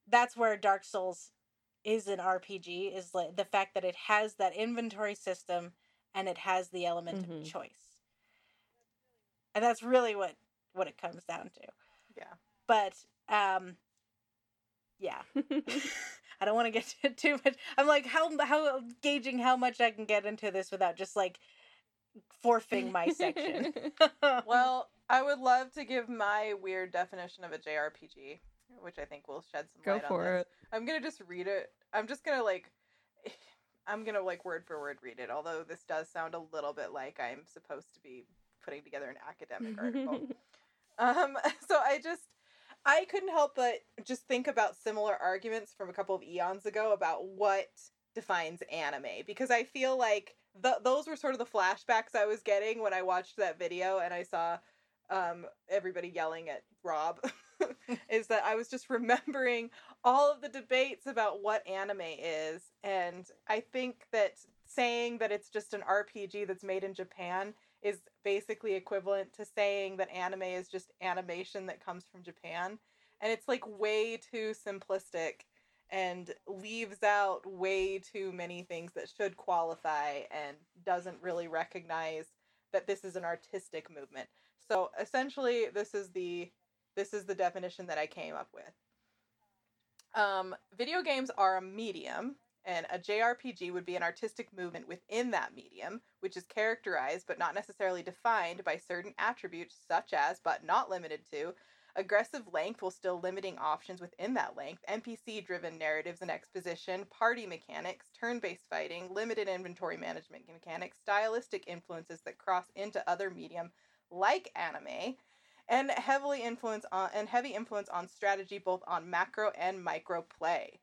that's where Dark Souls is an RPG is like the fact that it has that inventory system and it has the element Mhm. of choice. And that's really what what it comes down to. Yeah. But um yeah. I don't want to get to too much. I'm like, how how gauging how much I can get into this without just like forfeiting my section. Well, I would love to give my weird definition of a JRPG, which I think will shed some Go light on for this. it. I'm gonna just read it. I'm just gonna like, I'm gonna like word for word read it. Although this does sound a little bit like I'm supposed to be putting together an academic article. Um, so I just, I couldn't help but just think about similar arguments from a couple of eons ago about what defines anime because I feel like th- those were sort of the flashbacks I was getting when I watched that video and I saw um, everybody yelling at Rob. is that I was just remembering all of the debates about what anime is, and I think that saying that it's just an RPG that's made in Japan is basically equivalent to saying that anime is just animation that comes from Japan. And it's like way too simplistic and leaves out way too many things that should qualify and doesn't really recognize that this is an artistic movement. So essentially this is the this is the definition that I came up with. Um, video games are a medium, and a JRPG would be an artistic movement within that medium, which is characterized but not necessarily defined by certain attributes, such as, but not limited to, aggressive length while still limiting options within that length, NPC driven narratives and exposition, party mechanics, turn based fighting, limited inventory management mechanics, stylistic influences that cross into other medium like anime, and heavily influence on and heavy influence on strategy both on macro and micro play.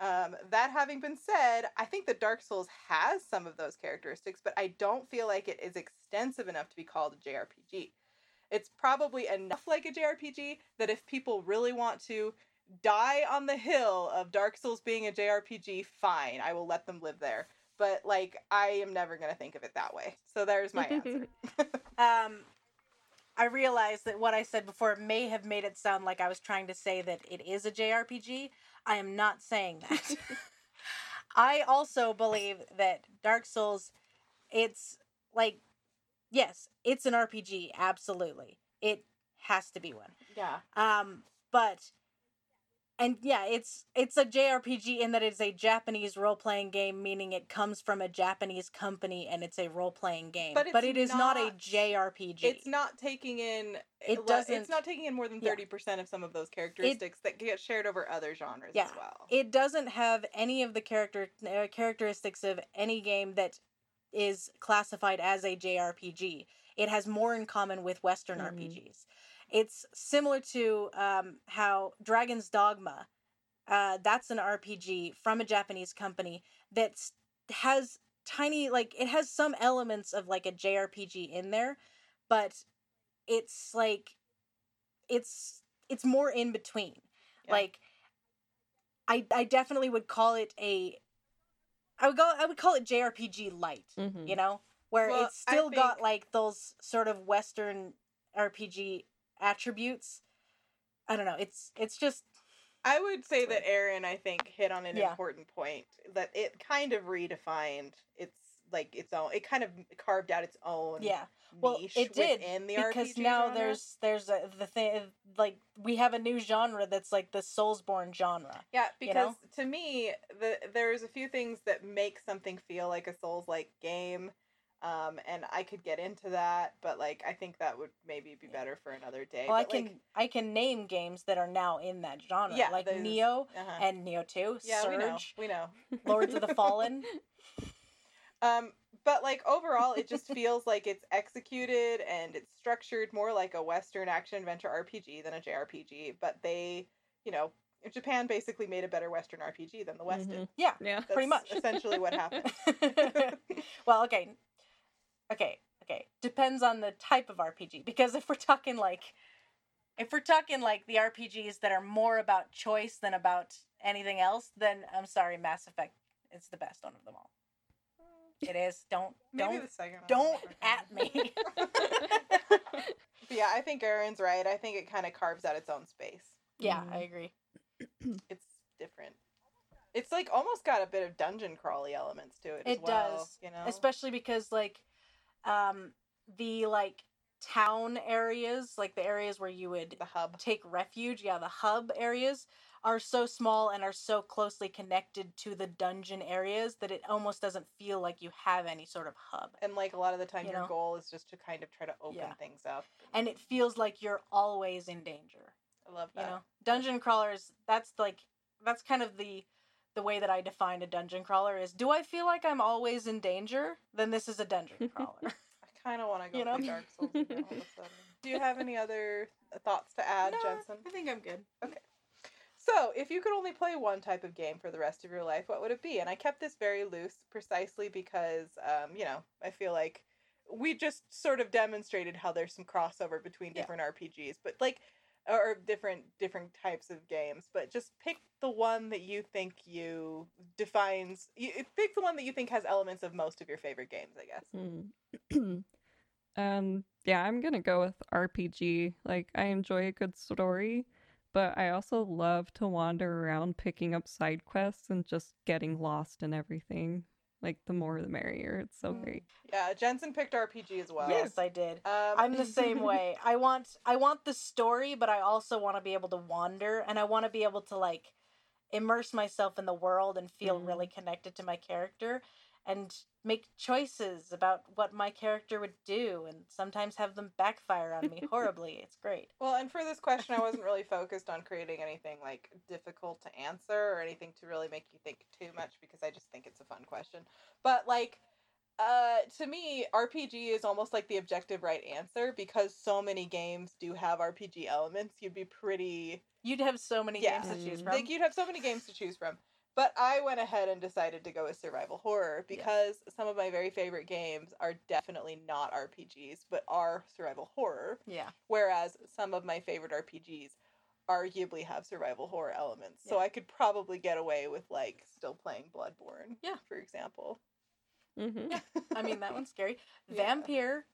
Um, that having been said, I think that Dark Souls has some of those characteristics, but I don't feel like it is extensive enough to be called a JRPG. It's probably enough like a JRPG that if people really want to die on the hill of Dark Souls being a JRPG, fine, I will let them live there. But like, I am never gonna think of it that way. So there's my answer. um, I realized that what I said before may have made it sound like I was trying to say that it is a JRPG. I am not saying that. I also believe that Dark Souls, it's like, yes, it's an RPG, absolutely. It has to be one. yeah. Um, but and yeah, it's it's a JRPG in that it's a Japanese role playing game, meaning it comes from a Japanese company and it's a role playing game. But But, it's it is not, a JRPG. It's not taking in It doesn't- It's not taking in more than yeah. thirty percent of some of those characteristics that get shared over other genres Yeah. as well. it doesn't have any of the character uh, characteristics of any game that is classified as a JRPG. It has more in common with Western Mhm. RPGs. It's similar to um, how Dragon's Dogma, uh, that's an RPG from a Japanese company that has tiny, like, it has some elements of like a JRPG in there, but it's like, it's it's more in between. Yeah. Like, I I definitely would call it a I would go I would call it JRPG light, Mhm. you know, where Well, it's still got like those sort of western RPG attributes. I don't know. It's it's just I would say that Aaron, I think, hit on an Yeah. important point that it kind of redefined its like its own. It kind of carved out its own yeah. Well, niche it did, within the because RPG now genre. there's there's a, the thing like we have a new genre that's like the Soulsborne genre. yeah you because know? to me the there's a few things that make something feel like a Souls like game. Um, and I could get into that, but like I think that would maybe be better for another day. Well, I can like, I can name games that are now in that genre, Yeah, like those- Nioh uh-huh. and Nioh Two, yeah, we know, we know. Lords of the Fallen. Um, but like overall, it just feels like it's executed and it's structured more like a Western action adventure RPG than a JRPG. But they, you know, Japan basically made a better Western RPG than the West did. Yeah, Yeah. That's pretty much. essentially what happened. well, okay. Okay, okay. Depends on the type of RPG because if we're talking like if we're talking like the RPGs that are more about choice than about anything else, then I'm sorry, Mass Effect is the best one of them all. It is. Don't Maybe don't the second don't at me. Yeah, I think Aaron's right. I think it kind of carves out its own space. yeah, I Mhm. agree. It's different. It's like almost got a bit of dungeon crawly elements to it. as It well, does, you know. especially because like um the like town areas, like the areas where you would the hub. take refuge, yeah, the hub areas are so small and are so closely connected to the dungeon areas that it almost doesn't feel like you have any sort of hub. And like a lot of the time, You your know? goal is just to kind of try to open Yeah. things up. And it feels like you're always in danger. I love that. You know? Dungeon crawlers, that's like that's kind of the the way that I define a dungeon crawler is do I feel like I'm always in danger? Then this is a dungeon crawler. I kind of want to go You know? play Dark Souls all of a sudden. Do you have any other thoughts to add, No, Jensen? I think I'm good. Okay. So, if you could only play one type of game for the rest of your life, what would it be? And I kept this very loose precisely because, um, you know, I feel like we just sort of demonstrated how there's some crossover between Yeah. different RPGs, but like, or different different types of games. But just pick the one that you think you defines. You pick the one that you think has elements of most of your favorite games. I guess. Hmm. um, yeah, I'm gonna go with RPG. Like, I enjoy a good story, but I also love to wander around picking up side quests and just getting lost in everything. Like, the more the merrier. It's so Mm. great. Yeah, Jensen picked RPG as well. yes, I did. Um, I'm the same way. I want I want the story, but I also want to be able to wander and I want to be able to like immerse myself in the world and feel Mm. really connected to my character and make choices about what my character would do and sometimes have them backfire on me horribly. It's great. Well, and for this question, I wasn't really focused on creating anything like difficult to answer or anything to really make you think too much because I just think it's a fun question. But like, uh, to me, RPG is almost like the objective right answer because so many games do have RPG elements. You'd be pretty You'd have so many Yeah. games to choose from. like you'd have so many games to choose from. But I went ahead and decided to go with survival horror Yeah. because some of my very favorite games are definitely not RPGs, but are survival horror. yeah. Whereas some of my favorite RPGs arguably have survival horror elements. So I could probably get away with like still playing Bloodborne. Yeah. For example. hmm I mean, that one's scary. Yeah. Vampire.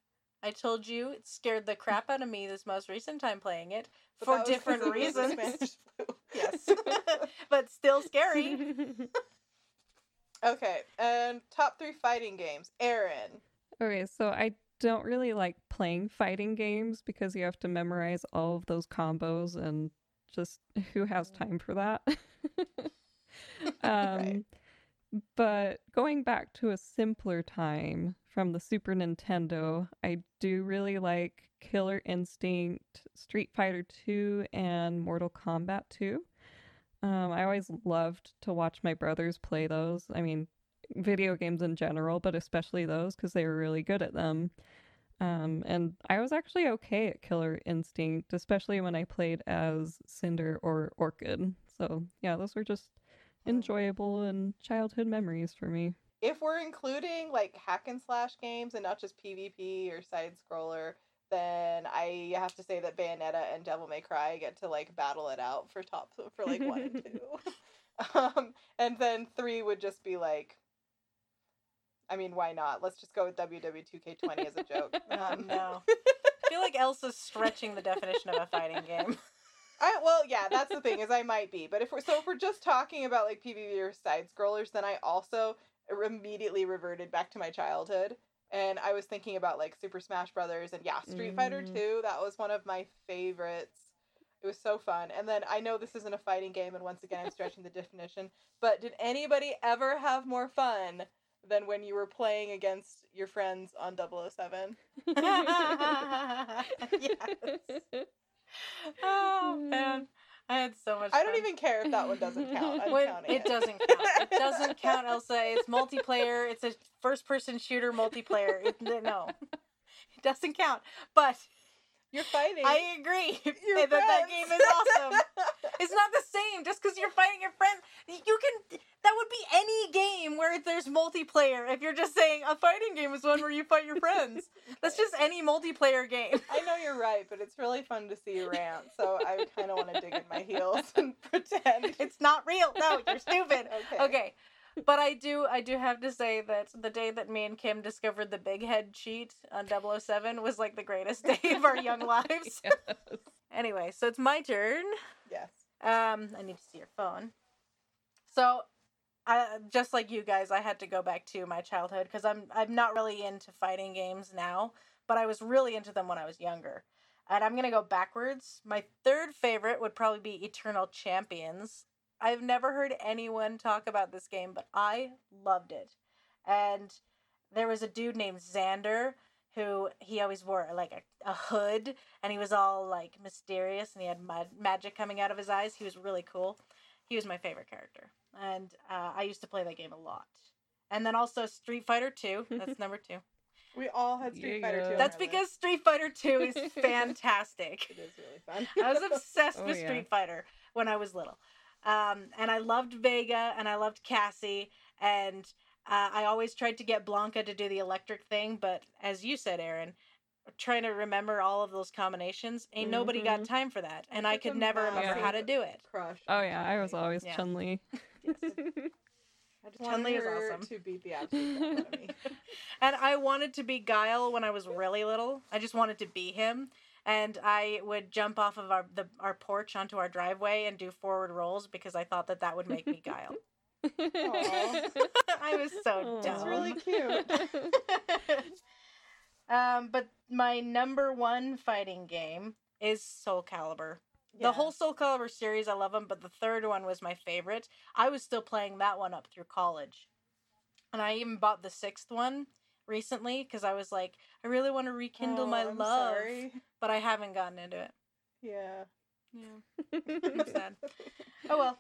I told you it scared the crap out of me this most recent time playing it But for that was 'cause different it was the reasons. Spanish flu. yes. but still scary. Okay, and top three fighting games. Aaron. okay, so I don't really like playing fighting games because you have to memorize all of those combos and just who has time for that? um Right. But going back to a simpler time from the Super Nintendo, I do really like Killer Instinct, Street Fighter 2 and Mortal Kombat 2. Um, I always loved to watch my brothers play those. I mean, video games in general, but especially those because they were really good at them. Um, and I was actually okay at Killer Instinct, especially when I played as Cinder or Orchid. So, yeah, those were just enjoyable and childhood memories for me. If we're including like hack and slash games and not just PvP or side scroller, then I have to say that Bayonetta and Devil May Cry get to like battle it out for top for like one and two. um, and then three would just be like, I mean, why not? Let's just go with WW2K20 as a joke. Oh, Um, no. I feel like Elsa's stretching the definition of a fighting game. I, well, yeah, that's the thing is I might be, but if we're so if we're just talking about like PvP or side scrollers, then I also immediately reverted back to my childhood, and I was thinking about like Super Smash Brothers and yeah, Street Fighter Mm. Two. That was one of my favorites. It was so fun. And then I know this isn't a fighting game, and once again I'm stretching the definition. But did anybody ever have more fun than when you were playing against your friends on 007? yes. Oh man, mm. I had so much. I don't fun. even care if that one doesn't count. Counting it doesn't count. It doesn't count, Elsa. It's multiplayer. It's a first-person shooter multiplayer. It, no, it doesn't count. But You're fighting. I agree your that that game is awesome. It's not the same just because you're fighting your friends. You can. That would be any game where there's multiplayer. If you're just saying a fighting game is one where you fight your friends, that's just any multiplayer game. I know you're right, but it's really fun to see you rant. So I kind of want to dig in my heels and pretend. It's not real. No, you're stupid. Okay. Okay. But I do I do have to say that the day that me and Kim discovered the big head cheat on 007 was like the greatest day of our young lives. Anyway, so it's my turn. Yes. Um, I need to see your phone. So, I just like you guys, I had to go back to my childhood because I'm I'm not really into fighting games now, but I was really into them when I was younger. And I'm gonna go backwards. My third favorite would probably be Eternal Champions. I've never heard anyone talk about this game, but I loved it. And there was a dude named Xander who he always wore like a, a hood and he was all like mysterious and he had ma- magic coming out of his eyes. He was really cool. He was my favorite character. And uh, I used to play that game a lot. And then also Street Fighter 2. That's number two. We all had Street Fighter 2. That's our list. because Street Fighter 2 is fantastic. it is really fun. I was obsessed Oh, with yeah. Street Fighter when I was little. Um, and I loved Vega and I loved Cassie. And uh, I always tried to get Blanka to do the electric thing. But as you said, Aaron, trying to remember all of those combinations, ain't nobody got Mhm. time for that. And It's I could a never remember how to do it. Crush. Oh yeah, I was always Yeah. Chun Li. I just Chun-Li is awesome. to beat the absolute crap out of me. And I wanted to be Guile when I was really little. I just wanted to be him. And I would jump off of our the, our porch onto our driveway and do forward rolls because I thought that that would make me Guile. I was so That's dumb. really cute. um, but my number one fighting game is Soul Calibur. The whole Soul Calibur series, I love them, but the third one was my favorite. I was still playing that one up through college. And I even bought the sixth one recently because I was like, I really want to rekindle Oh, my I'm love, Sorry. but I haven't gotten into it. Yeah. Yeah. I'm sad. Oh well.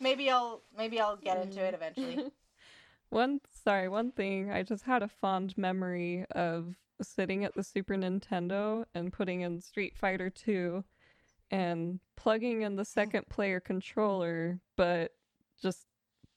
Maybe I'll maybe I'll get into it eventually. Mm. one sorry, one thing I just had a fond memory of sitting at the Super Nintendo and putting in Street Fighter 2 and plugging in the oh. second player controller, but just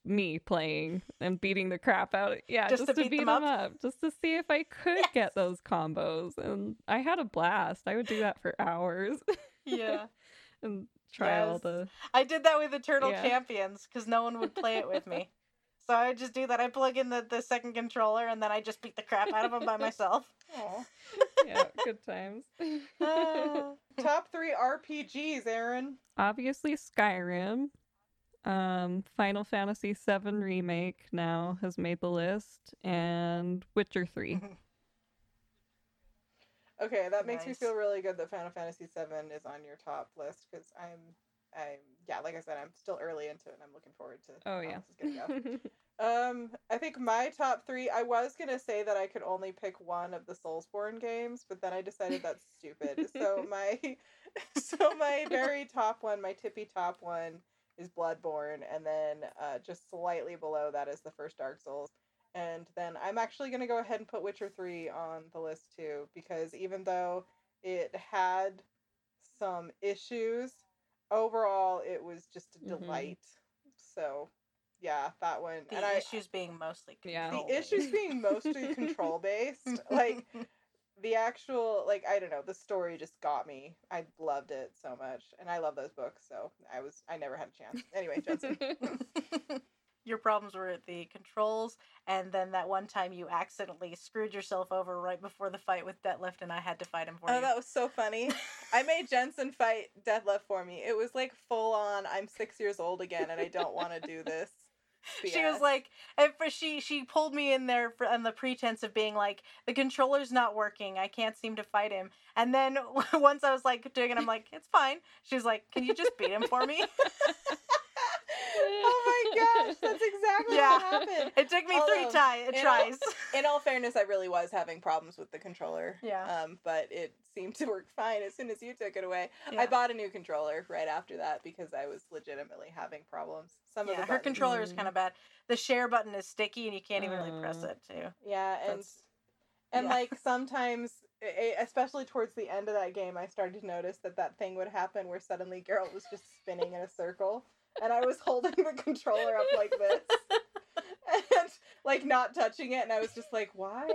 me playing and beating the crap out. Yeah, Just just, to to, beat them them up? up? just to see if I could Yes. get those combos. And I had a blast. I would do that for hours yeah. and try all the I did that with Eternal Yeah. Champions because no one would play it with me. So I would just do that. I plug in the, the second controller and then I just beat the crap out of them by myself. Yeah, good times. Ah. Top three RPGs, Aaron. Obviously Skyrim. Um Final Fantasy VII remake now has made the list and Witcher 3. Okay, that makes me feel really good that Final Fantasy VII is on your top list because I'm, I'm, yeah, like I said, I'm still early into it and I'm looking forward to Oh how yeah. this is gonna go. Um, I think my top three. I was gonna say that I could only pick one of the Soulsborne games, but then I decided that's stupid. So my, so my very top one, my tippy top one, is Bloodborne, and then uh, just slightly below that is the first Dark Souls, and then I'm actually gonna go ahead and put Witcher three on the list too, because even though it had some issues, overall it was just a Mhm. delight. So yeah, that one. the and I, issues being mostly Yeah. the issues being mostly control based, like the actual, like I don't know, the story just got me. I loved it so much, and I love those books. So I was, I never had a chance. Anyway, Jensen. Your problems were at the controls, and then that one time you accidentally screwed yourself over right before the fight with Dettlaff, and I had to fight him for Oh, you. Oh, that was so funny. I made Jensen fight Dettlaff for me. It was like full on. I'm six years old again, and I don't want to do this. she was like, and for she she pulled me in there for on the pretense of being like, the controller's not working. I can't seem to fight him. And then once I was like doing it, I'm like, it's fine. She's like, can you just beat him for me? oh my gosh, that's exactly Yeah. what happened. It took me three Although, ti- in all- tries. In all fairness, I really was having problems with the controller. Yeah. Um, but it seemed to work fine as soon as you took it away. I bought a new controller right after that because I was legitimately having problems. Some of Yeah, the her controller is kind of bad. The share button is sticky, and you can't even really press Uh. it too. Yeah, and That's- and yeah. like sometimes, especially towards the end of that game, I started to notice that that thing would happen where suddenly Geralt was just spinning in a circle, and I was holding the controller up like this, and like not touching it, and I was just like, why?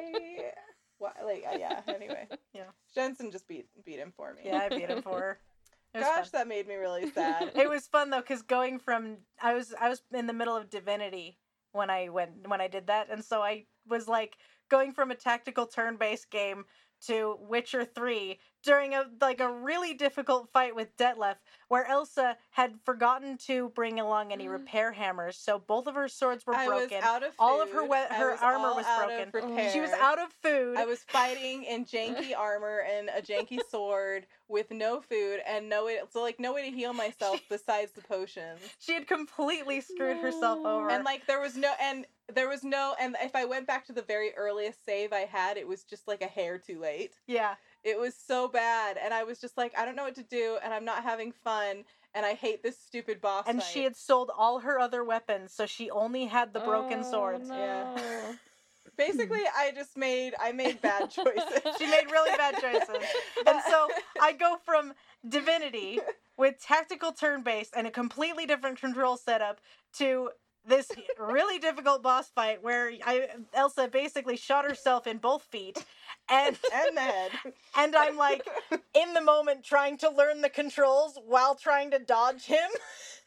Why? Like, uh, yeah. Anyway. Yeah. Jensen just beat beat him for me. Yeah, I beat him for her. Gosh, fun. that made me really sad. it was fun though because going from I was I was in the middle of Divinity when I went when I did that, and so I was like going from a tactical turn-based game to Witcher Three during a like a really difficult fight with Dettlaff, where Elsa had forgotten to bring along any mm. repair hammers, so both of her swords were I was broken. out of All of her we- her was armor was broken. She was out of food. I was fighting in janky armor and a janky sword with no food and no way, so like no way to heal myself besides the potions. she had completely screwed herself over. And like there was no and there was no and if I went back to the very earliest save I had, it was just like a hair too late. yeah, It was so bad and I was just like I don't know what to do and I'm not having fun and I hate this stupid boss and fight. she had sold all her other weapons, so she only had the broken Oh, swords. yeah. Basically, I just made I made bad choices. She made really bad choices. And so I go from Divinity with tactical turn based and a completely different control setup to this really difficult boss fight where I Elsa basically shot herself in both feet and and the head. and I'm like in the moment trying to learn the controls while trying to dodge him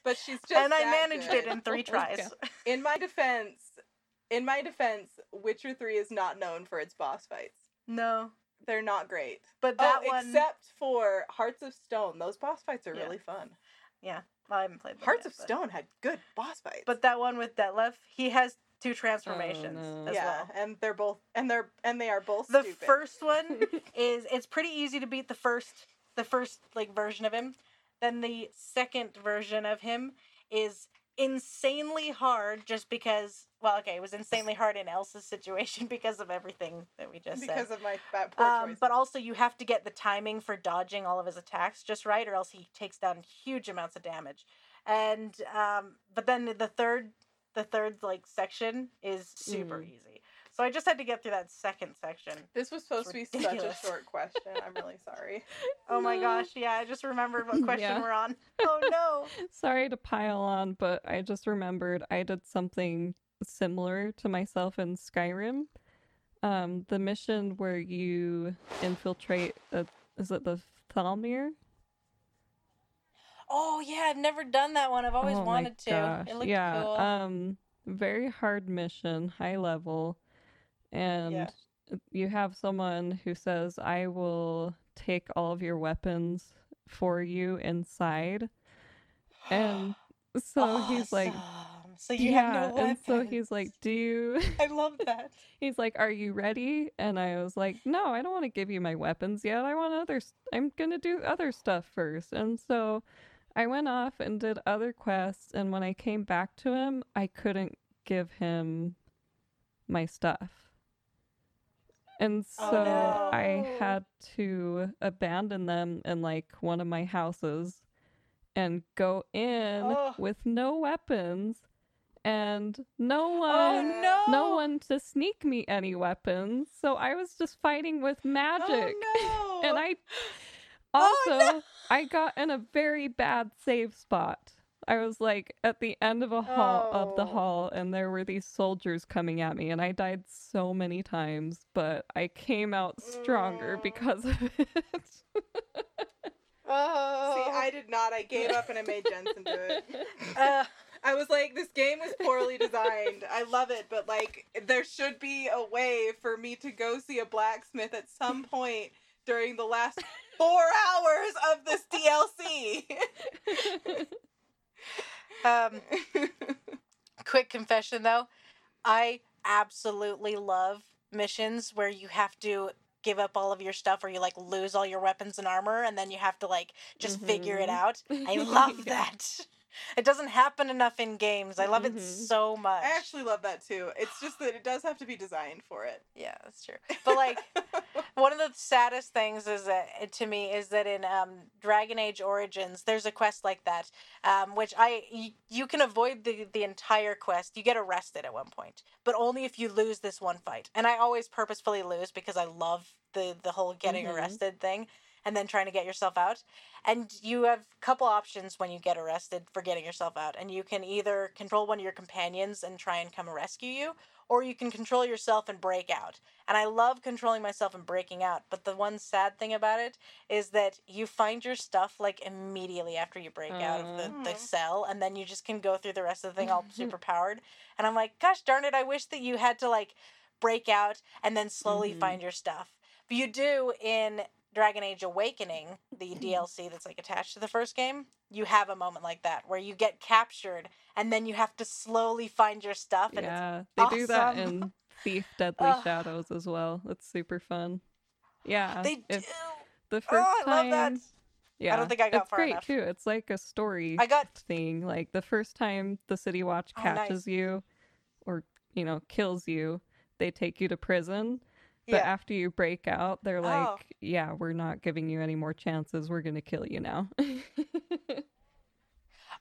But she's just and I managed good. it in 3 Oh, tries. In my defense, in my defense, Witcher 3 is not known for its boss fights. No. They're not great. But oh, that oh, one except for Hearts of Stone. Those boss fights are Yeah. really fun. yeah, well, I haven't played that Hearts yet, of but- Stone had good boss fights. But that one with Dettlaff, he has two oh, transformations no. as yeah, well. and they're both and they're and they are both The stupid. first one is it's pretty easy to beat the first the first like version of him. Then the second version of him is insanely hard just because well okay it was insanely hard in Elsa's situation because of everything that we just said. because said. of my bad poor Um, choices. but also you have to get the timing for dodging all of his attacks just right or else he takes down huge amounts of damage. And um but then the third the third like section is super Mm. easy. So I just had to get through that second section. this was supposed to be such a short question. I'm really sorry. Oh my gosh, yeah, I just remembered what question Yeah. we're on. Oh no. Sorry to pile on, but I just remembered I did something similar to myself in Skyrim. Um, the mission where you infiltrate, a, is it the Thalmor? Oh yeah, I've never done that one. I've always Oh my wanted to. gosh, It looked yeah, cool. um, very hard mission, high level, and you have someone who says, "I will take all of your weapons for you inside," and so he's like, so you yeah, have no and so he's like, "Do you?" I love that. he's like, "Are you ready?" And I was like, "No, I don't want to give you my weapons yet. I want others. I'm gonna do other stuff first. And so I went off and did other quests. And when I came back to him, I couldn't give him my stuff. And oh, so Oh, I had to abandon them in like one of my houses and go in Oh. with no weapons and no Oh one no. no one to sneak me any weapons. So I was just fighting with oh, magic. Oh, no. And I Oh, also I got in a very bad save spot. I was like at the end of a hall of the Oh. hall and there were these soldiers coming at me and I died so many times, but I came out stronger Mm. because of it. Oh. See, I did not. I gave up and I made Jensen do it. Uh, I was like, this game was poorly designed. I love it, but like, there should be a way for me to go see a blacksmith at some point during the last four hours of this DLC. um, quick confession though, I absolutely love missions where you have to give up all of your stuff or you like lose all your weapons and armor and then you have to like just figure it Mhm. out. I love that. It doesn't happen enough in games. I love it Mhm. so much. I actually love that too. It's just that it does have to be designed for it. Yeah, that's true. But like one of the saddest things is that to me is that in um, Dragon Age Origins, there's a quest like that, um, which I y- you can avoid the the entire quest. You get arrested at one point, but only if you lose this one fight. And I always purposefully lose because I love the the whole getting Mhm. arrested thing, and then trying to get yourself out. And you have a couple options when you get arrested for getting yourself out, and you can either control one of your companions and try and come rescue you, or you can control yourself and break out. And I love controlling myself and breaking out, but the one sad thing about it is that you find your stuff like immediately after you break out of the, the Oh. cell, and then you just can go through the rest of the thing all super powered. And I'm like, gosh darn it, I wish that you had to like break out and then slowly Mhm. find your stuff. But you do in Dragon Age Awakening, the mm. DLC that's like attached to the first game, you have a moment like that where you get captured and then you have to slowly find your stuff and yeah, they do that in Thief Deadly. Shadows as well. It's super fun. Yeah, they do. the Oh, first I love that. time. Yeah, I don't think I got it's far great enough. too. It's like a story I got thing. Like the first time the City Watch Oh, nice. catches you, or you know kills you, they take you to prison. But yeah. after you break out, they're like, Oh. "Yeah, we're not giving you any more chances. We're gonna kill you now."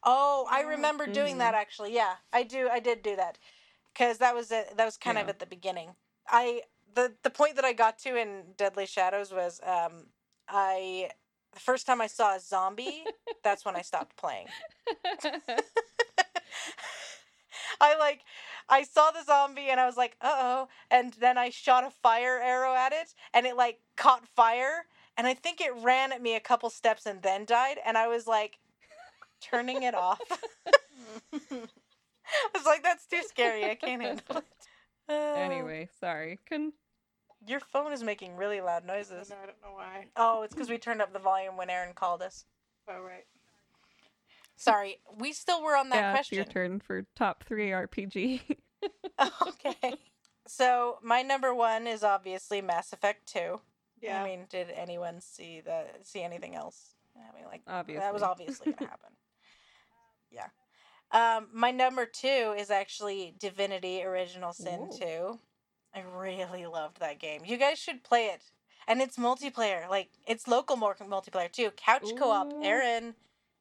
Oh, I Oh, remember doing mhm. that actually. Yeah, I do. I did do that because that was it. That was kind of at the beginning. I the the point that I got to in Deadly Shadows was um I the first time I saw a zombie. that's when I stopped playing. I like I saw the zombie and I was like, uh oh, and then I shot a fire arrow at it and it like caught fire and I think it ran at me a couple steps and then died and I was like turning it off. I was like, that's too scary. I can't handle it. Uh, anyway, sorry. Can your phone is making really loud I noises. don't know, I don't know why. Oh, it's because we turned up the volume when Aaron called us. Oh right. Sorry, we still were on that yeah, question. it's your turn for top three RPG. okay. So my number one is obviously Mass Effect Two. Yeah. I mean, did anyone see the see anything else? I mean, like Obviously, that was obviously gonna happen. yeah. Um, my number two is actually Divinity: Original Sin Ooh. Two. I really loved that game. You guys should play it, and it's multiplayer. Like it's local more multiplayer too. Couch co-op. Aaron,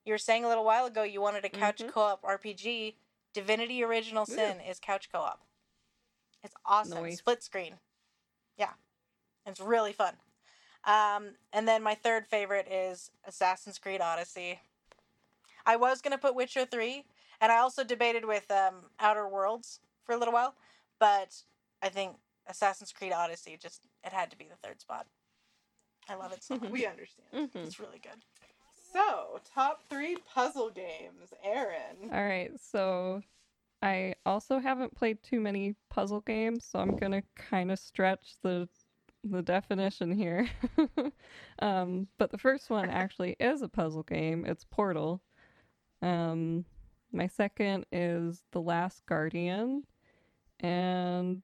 you were saying a little while ago you wanted a couch Mhm. co-op RPG. Divinity: Original Yeah. Sin is couch co-op. It's awesome. Nice. Split screen. Yeah. It's really fun. Um, and then my third favorite is Assassin's Creed Odyssey. I was gonna put Witcher three, and I also debated with um, Outer Worlds for a little while, but I think Assassin's Creed Odyssey just it had to be the third spot. I love it so much. We understand. Mhm. It's really good. So, top three puzzle games. Aaron. All right, so I also haven't played too many puzzle games, so I'm gonna kind of stretch the the definition here. um, but the first one actually is a puzzle game. It's Portal. Um, my second is The Last Guardian, and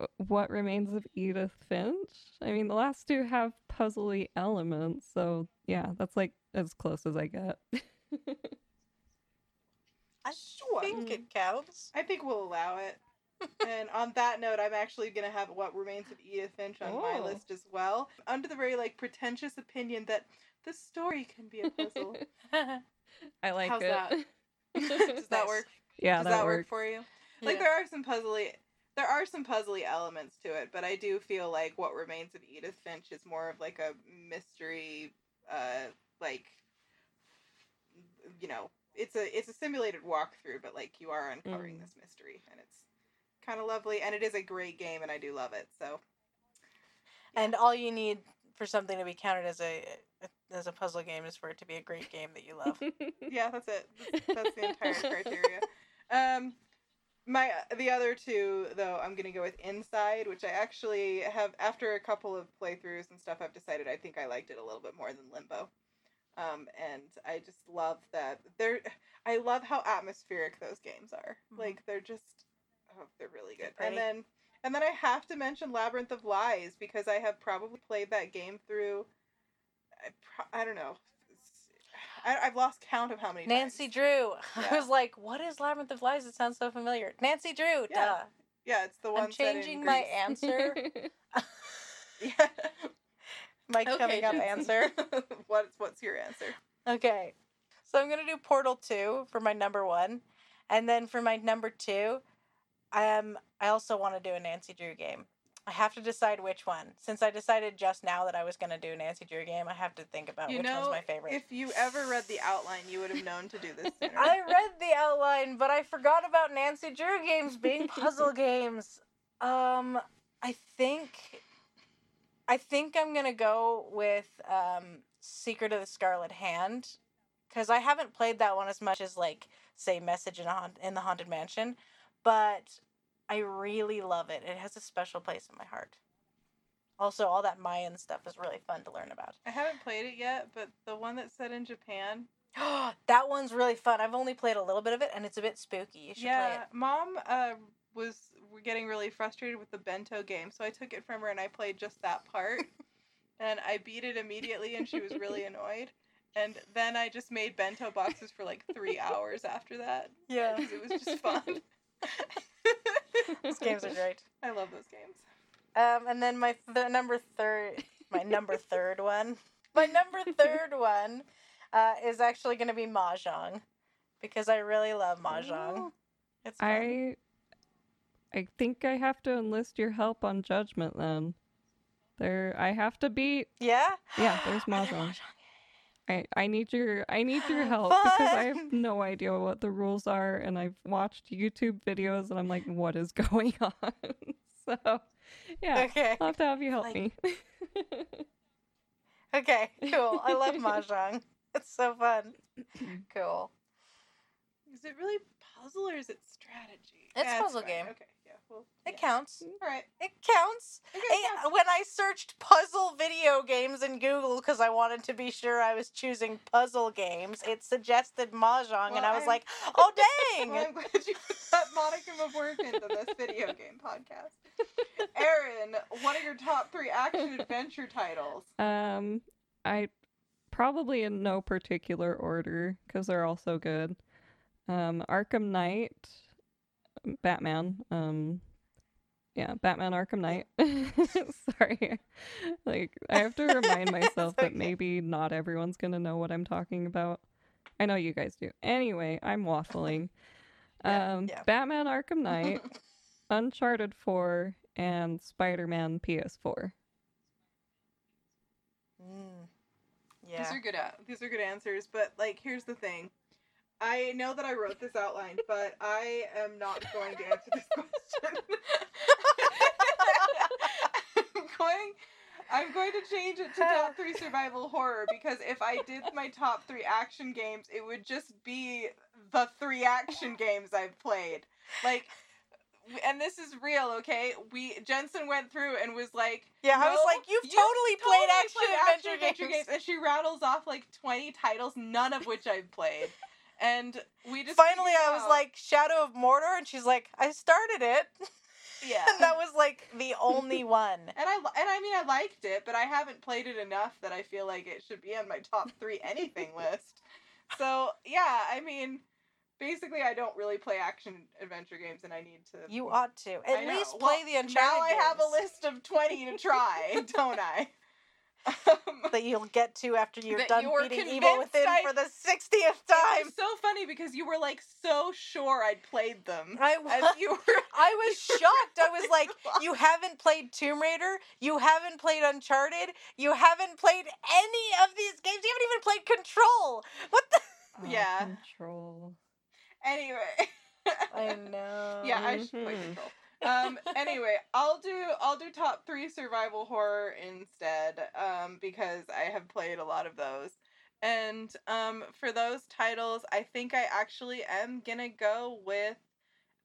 uh, What Remains of Edith Finch. I mean, the last two have puzzly elements, so yeah, that's like as close as I get. I Sure. think it counts. I think we'll allow it. and on that note, I'm actually gonna have what remains of Edith Finch on my Oh. list as well, under the very like pretentious opinion that the story can be a puzzle. I like How's it. that? Does that work? yeah, Does that, that, work for you? Like Yeah. there are some puzzly there are some puzzly elements to it, but I do feel like what remains of Edith Finch is more of like a mystery uh like you know, it's a it's a simulated walkthrough, but like you are uncovering Mm. this mystery and it's kind of lovely and it is a great game and I do love it. So And all you need for something to be counted as a as a puzzle game is for it to be a great game that you love. yeah, that's it. That's, that's the entire criteria. Um, my the other two though, I'm gonna go with Inside, which I actually have after a couple of playthroughs and stuff. I've decided I think I liked it a little bit more than Limbo. Um, and I just love that they're. I love how atmospheric those games are. Mhm. Like they're just, oh, they're really good. Pretty. And then and then I have to mention Labyrinth of Lies because I have probably played that game through. I, pro- I don't know. I, I've lost count of how many Nancy times. Drew. I was like, what is Labyrinth of Lies? It sounds so familiar. Nancy Drew, Yeah. duh. Yeah, it's the one. I'm changing my answer. Yeah. My coming up answer. what's what's your answer? Okay. So I'm gonna do Portal 2 for my number one. And then for my number two, um I also want to do a Nancy Drew game. I have to decide which one. Since I decided just now that I was gonna do a Nancy Drew game, I have to think about you which know, one's my favorite. if you ever read the outline, you would have known to do this. I read the outline, but I forgot about Nancy Drew games being puzzle games. Um, I think, I think I'm gonna go with um, Secret of the Scarlet Hand, because I haven't played that one as much as like say Message in, a Haunt- in the Haunted Mansion, but I really love it. It has a special place in my heart. Also, all that Mayan stuff is really fun to learn about. I haven't played it yet, but the one that's set in Japan. that one's really fun. I've only played a little bit of it, and it's a bit spooky. You should play Yeah, it. mom uh, was getting really frustrated with the bento game, so I took it from her and I played just that part. and I beat it immediately, and she was really annoyed. And then I just made bento boxes for like three hours after that Yeah. because it was just fun. Those games are great. I love those games. Um, and then my th- number third, my number third one, my number third one, uh, is actually going to be mahjong, because I really love mahjong. It's fun. I I think I have to enlist your help on judgment then. There I have to beat yeah. Yeah, there's mahjong. I, I need your I need your help because I have no idea what the rules are and I've watched YouTube videos and I'm like, what is going on? so yeah. Okay. I'll have to have you help Like- me. Okay. Cool. I love mahjong. It's so fun. Cool. Is it really puzzle or is it strategy? It's Yeah, puzzle fine. game. Okay, yeah, well, It yeah. counts. All right. It counts. Okay, Hey, counts. when I searched puzzle video games in Google because I wanted to be sure I was choosing puzzle games, it suggested mahjong, and I was I'm- like, "Oh dang!" Well, I'm glad you put that modicum of work into this video game podcast. Aaron, what are your top three action adventure titles? um I probably in no particular order because they're all so good. Um Arkham Knight, Batman, um yeah, Batman Arkham Knight. Sorry. Like I have to remind myself It's that maybe not everyone's going to know what I'm talking about. I know you guys do. Anyway, I'm waffling. Yeah, um yeah. Batman Arkham Knight, Uncharted 4 and Spider-Man PS4. Mm. These are good. a- These are good answers, but like, here's the thing. I know that I wrote this outline, but I am not going to answer this question. I'm going. I'm going to change it to top three survival horror because if I did my top three action games, it would just be the three action games I've played. Like, and this is real, okay? We Jensen went through and was like, Yeah, I was like, "You've you totally played action played adventure games." and she rattles off like twenty titles, none of which I've played. And we just Finally, I was like, "Shadow of Mordor," and she's like, "I started it," yeah. and that was like the only one. And I and I mean I liked it, but I haven't played it enough that I feel like it should be on my top three anything list. So yeah, I mean, basically I don't really play action adventure games, and I need to. You ought to at I know. least Well, play the Uncharted. Now I have a list of twenty to try, don't I? Um, that you'll get to after you're done you beating Evil Within I- for the sixtieth time. was so funny because you were like so sure I'd played them. I And was, you were I was you were shocked. I was like, lost. "You haven't played Tomb Raider. You haven't played Uncharted. You haven't played any of these games. You haven't even played Control. What the?" Oh, Yeah. Control. anyway. I know. yeah, I should play Mhm. Control. Um. Anyway, I'll do I'll do top three survival horror instead. Um, because I have played a lot of those. And um, for those titles, I think I actually am gonna go with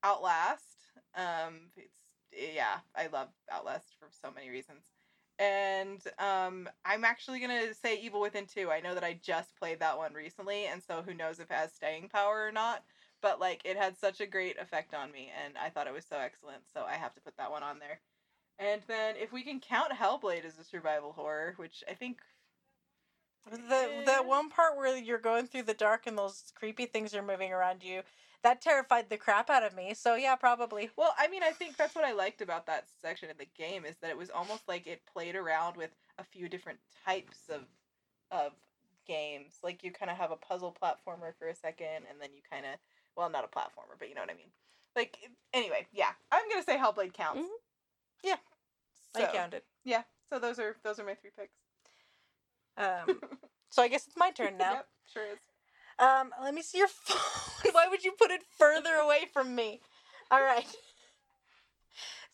Outlast. Um, it's yeah, I love Outlast for so many reasons. And um, I'm actually gonna say Evil Within 2. I know that I just played that one recently, and so who knows if it has staying power or not. But like, it had such a great effect on me, and I thought it was so excellent. So I have to put that one on there. And then if we can count Hellblade as a survival horror, which I think The the one part where you're going through the dark and those creepy things are moving around you, that terrified the crap out of me. So yeah, probably. Well, I mean, I think that's what I liked about that section of the game is that it was almost like it played around with a few different types of of games. Like you kind of have a puzzle platformer for a second, and then you kind of well, not a platformer, but you know what I mean. Like anyway, yeah, I'm gonna say Hellblade counts. Mhm. Yeah, I counted. Yeah, so those are those are my three picks. Um, so I guess it's my turn now. Yep, sure is. Um, let me see your phone. Why would you put it further away from me? All right.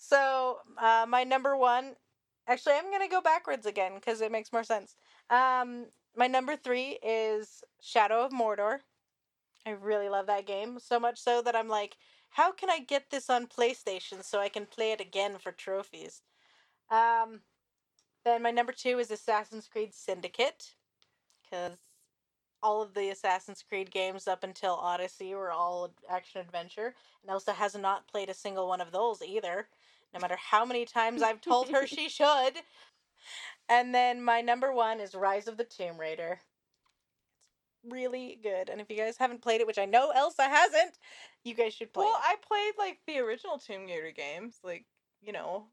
So, uh, my number one. Actually, I'm gonna go backwards again because it makes more sense. Um, my number three is Shadow of Mordor. I really love that game so much so that I'm like, how can I get this on PlayStation so I can play it again for trophies? Um, Then my number two is Assassin's Creed Syndicate, because all of the Assassin's Creed games up until Odyssey were all action adventure, and Elsa has not played a single one of those either. No matter how many times I've told her she should. And then my number one is Rise of the Tomb Raider. Really good, and if you guys haven't played it, which I know Elsa hasn't, you guys should play Well, it. I played like the original Tomb Raider games, like you know,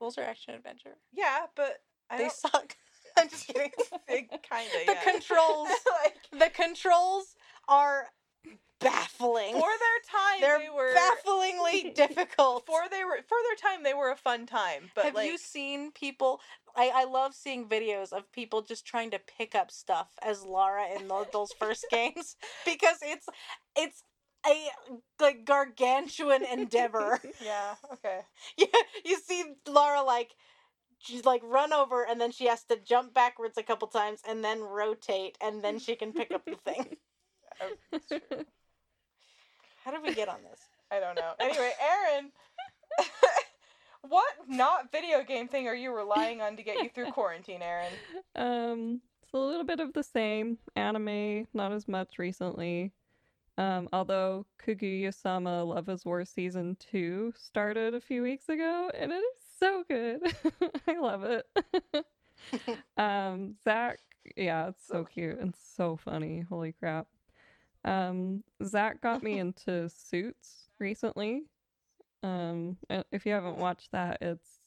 Those are action adventure. yeah, but I they don't. suck. I'm just kidding. kind of. the yeah. controls like the controls are baffling. for their time, They're they were bafflingly difficult. for they were for their time they were a fun time. But Have like, you seen people? I, I love seeing videos of people just trying to pick up stuff as Lara in tho- those first games because it's it's a like gargantuan endeavor. yeah, okay. Yeah. you see Lara like she's like run over and then she has to jump backwards a couple times and then rotate and then she can pick up the thing. It's true. How did we get on this? I don't know. Anyway, Aaron, what not video game thing are you relying on to get you through quarantine, Aaron? Um, it's a little bit of the same. Anime, not as much recently. Um, although Kaguya-sama Love is War season two started a few weeks ago, and it is so good. I love it. um, Zach, yeah, it's so cute and so funny. Holy crap. Um, Zach got me into Suits recently. Um, if you haven't watched that, it's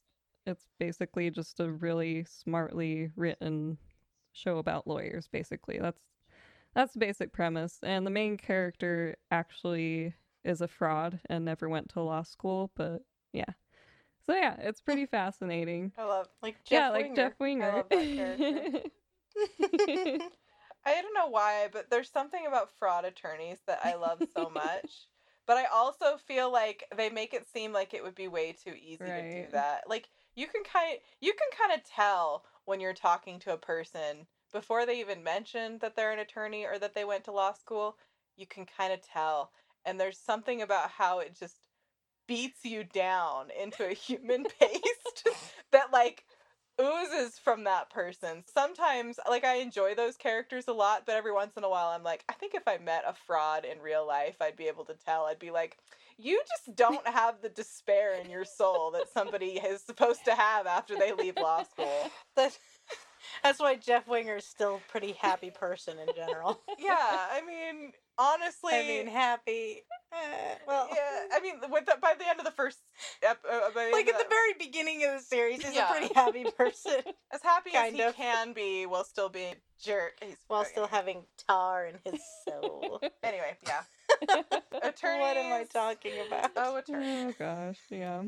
it's basically just a really smartly written show about lawyers basically that's that's the basic premise and the main character actually is a fraud and never went to law school but yeah so yeah it's pretty fascinating I love. Like Jeff yeah like Winger. jeff I winger love that character. I don't know why, but there's something about fraud attorneys that I love so much. But I also feel like they make it seem like it would be way too easy to do that. Like you can kind you can kind of tell when you're talking to a person before they even mention that they're an attorney or that they went to law school. You can kind of tell, and there's something about how it just beats you down into a human paste that like oozes from that person. Sometimes, like, I enjoy those characters a lot, but every once in a while, I'm like, I think if I met a fraud in real life, I'd be able to tell. I'd be like, you just don't have the despair in your soul that somebody is supposed to have after they leave law school. That- that's why Jeff Winger is still a pretty happy person in general. Yeah, I mean, honestly. I mean, happy. eh, well, yeah, I mean, with the, by the end of the first, ep- uh, by the like at of the very beginning of the series, he's Yeah. a pretty happy person as happy as kind he of. can be while still being a jerk. He's while fucking- still having tar in his soul. Anyway, yeah. what am I talking about? Oh, attorney. oh gosh yeah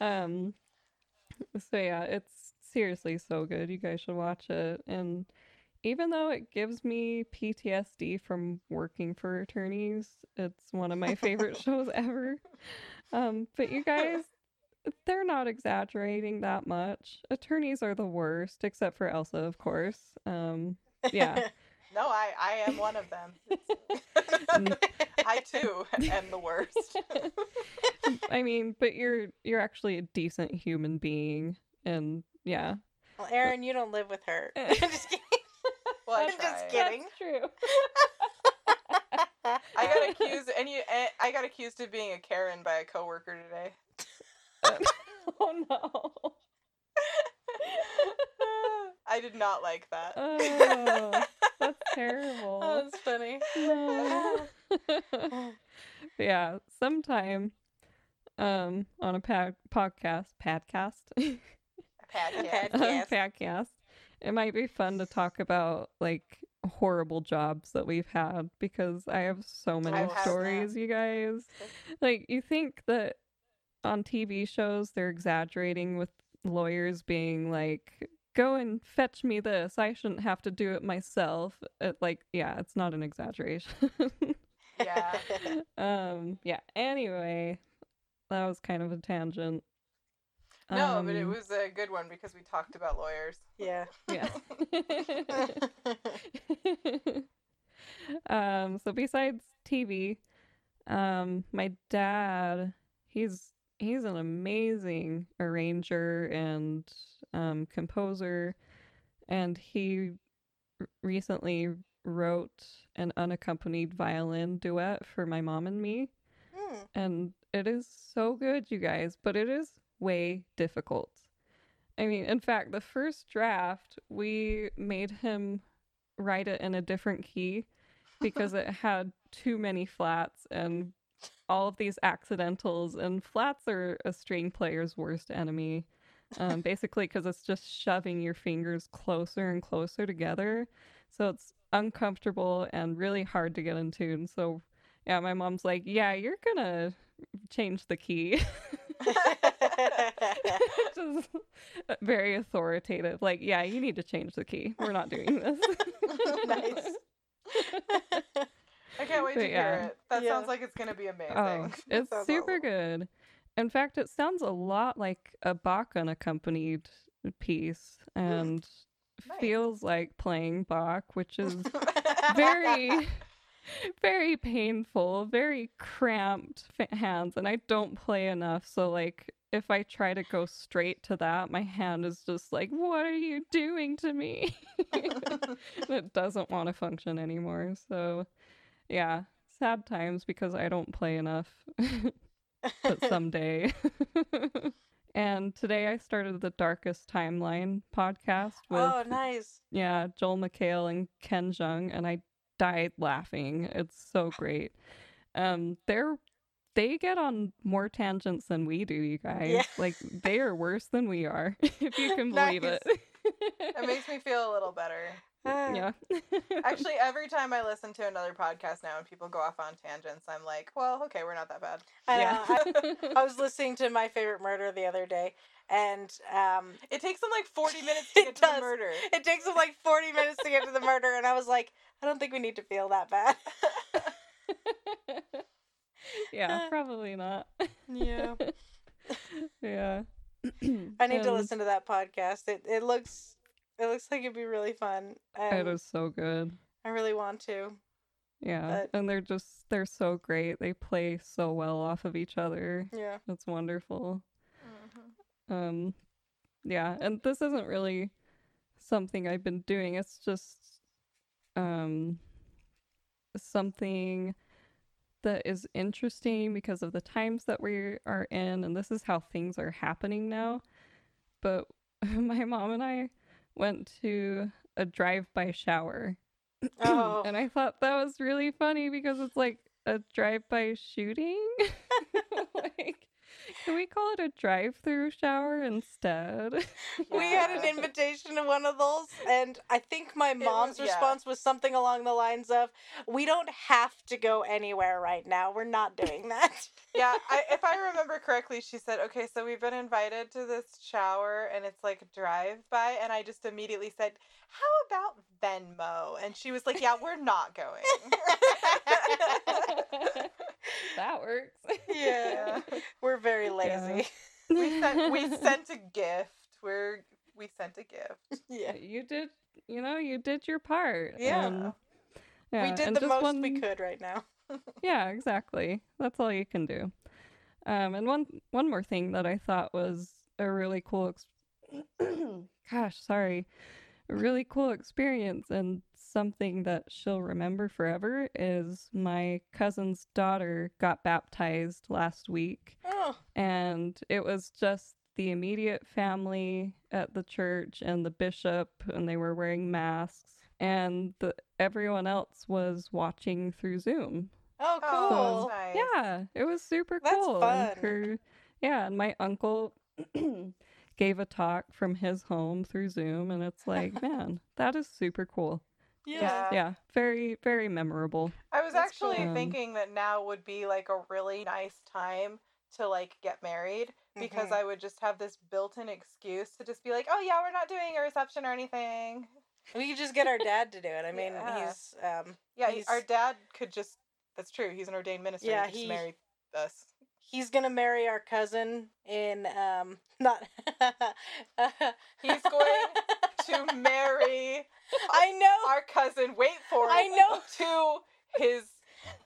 um so yeah it's seriously so good you guys should watch it and even though it gives me PTSD from working for attorneys it's one of my favorite shows ever um but you guys they're not exaggerating that much attorneys are the worst except for Elsa of course um yeah No, I, I am one of them. I too am the worst. I mean, but you're you're actually a decent human being, and yeah. well, Aaron, you don't live with her. I'm just kidding. Well, I I'm just kidding. That's true. I got accused, and you, I got accused of being a Karen by a coworker today. oh no. I did not like that. Oh, that's terrible. Oh, that's funny. No. Yeah, sometime um on a pad- podcast, podcast, Podcast. Podcast. podcast, it might be fun to talk about like horrible jobs that we've had because I have so many I've stories, you guys. Like you think that on TV shows they're exaggerating with lawyers being like go and fetch me this. I shouldn't have to do it myself. It, like yeah, it's not an exaggeration. Yeah. um yeah, anyway, that was kind of a tangent. No, but it Um, was a good one because we talked about lawyers. yeah. yeah. um so besides TV, um my dad, he's he's an amazing arranger and um, composer, and he r- recently wrote an unaccompanied violin duet for my mom and me. Hmm. And it is so good, you guys, but it is way difficult. I mean, in fact, the first draft, we made him write it in a different key because it had too many flats and all of these accidentals. And flats are a string player's worst enemy, um, basically, because it's just shoving your fingers closer and closer together. So it's uncomfortable and really hard to get in tune. So, yeah, my mom's like, Yeah, you're gonna change the key. just very authoritative. Like, yeah, you need to change the key. We're not doing this. Nice. I can't wait But to yeah. hear it. That Yeah. sounds like it's gonna be amazing. Oh, it's super awesome. good. In fact, it sounds a lot like a Bach unaccompanied piece and Nice. feels like playing Bach, which is very, very painful, very cramped fa- hands. And I don't play enough. So, like, if I try to go straight to that, my hand is just like, what are you doing to me? it doesn't want to function anymore. So, yeah, sad times because I don't play enough. but someday. and today I started the Darkest Timeline podcast with oh, nice. yeah, Joel McHale and Ken Jeong and I died laughing. It's so great. Um they're they get on more tangents than we do, you guys. Yeah. Like they are worse than we are, if you can believe Nice. it. it makes me feel a little better. yeah. Actually, every time I listen to another podcast now and people go off on tangents, I'm like, well, okay, we're not that bad. I, yeah. know. I, I was listening to my favorite murder the other day, and um, It takes them like 40 minutes to get to does. the murder. it takes them like forty minutes to get to the murder, and I was like, I don't think we need to feel that bad. Yeah, probably not. Yeah. yeah. I need to listen to that podcast. It it looks it looks like it'd be really fun. It is so good. I really want to. Yeah. But- And they're just they're so great. They play so well off of each other. Yeah. It's wonderful. Mhm. Um yeah, and this isn't really something I've been doing. It's just um something that is interesting because of the times that we are in and this is how things are happening mm-hmm. now. But my mom and I went to a drive-by shower. Oh. and I thought that was really funny because it's like a drive-by shooting. like can we call it a drive-through shower instead? We had an invitation to one of those, and I think my was- mom's yeah. response was something along the lines of, "We don't have to go anywhere right now. We're not doing that." Yeah, I, if I remember correctly, she said, okay, so we've been invited to this shower and it's like drive by. And I just immediately said, how about Venmo? And she was like, yeah, we're not going. that works. Yeah. We're very lazy. we, sent, we sent a gift. We're, we sent a gift. Yeah. You did, you know, you did your part. Yeah. and- we did and the most one, we could right now. Yeah, exactly. That's all you can do. Um, and one one more thing that I thought was a really cool, ex- gosh, sorry, a really cool experience and something that she'll remember forever is my cousin's daughter got baptized last week, Oh, and it was just the immediate family at the church and the bishop, and they were wearing masks, and the everyone else was watching through Zoom. oh, Oh, cool. nice. Yeah, it was super That's cool. and fun. her- yeah, and my uncle gave a talk from his home through Zoom, and it's like, man, that is super cool. Yeah. Yeah. Yeah, very, very memorable. I was That's actually cool. Um, thinking that now would be like a really nice time to like get married because Mhm. I would just have this built-in excuse to just be like, "Oh yeah, we're not doing a reception or anything." We could just get our dad to do it. I mean, Yeah. he's um Yeah, He's- our dad could just That's true. He's an ordained minister. Yeah, he could he- marry us. he's gonna marry our cousin in um not He's going to marry I know our cousin. Wait for it. I know. To his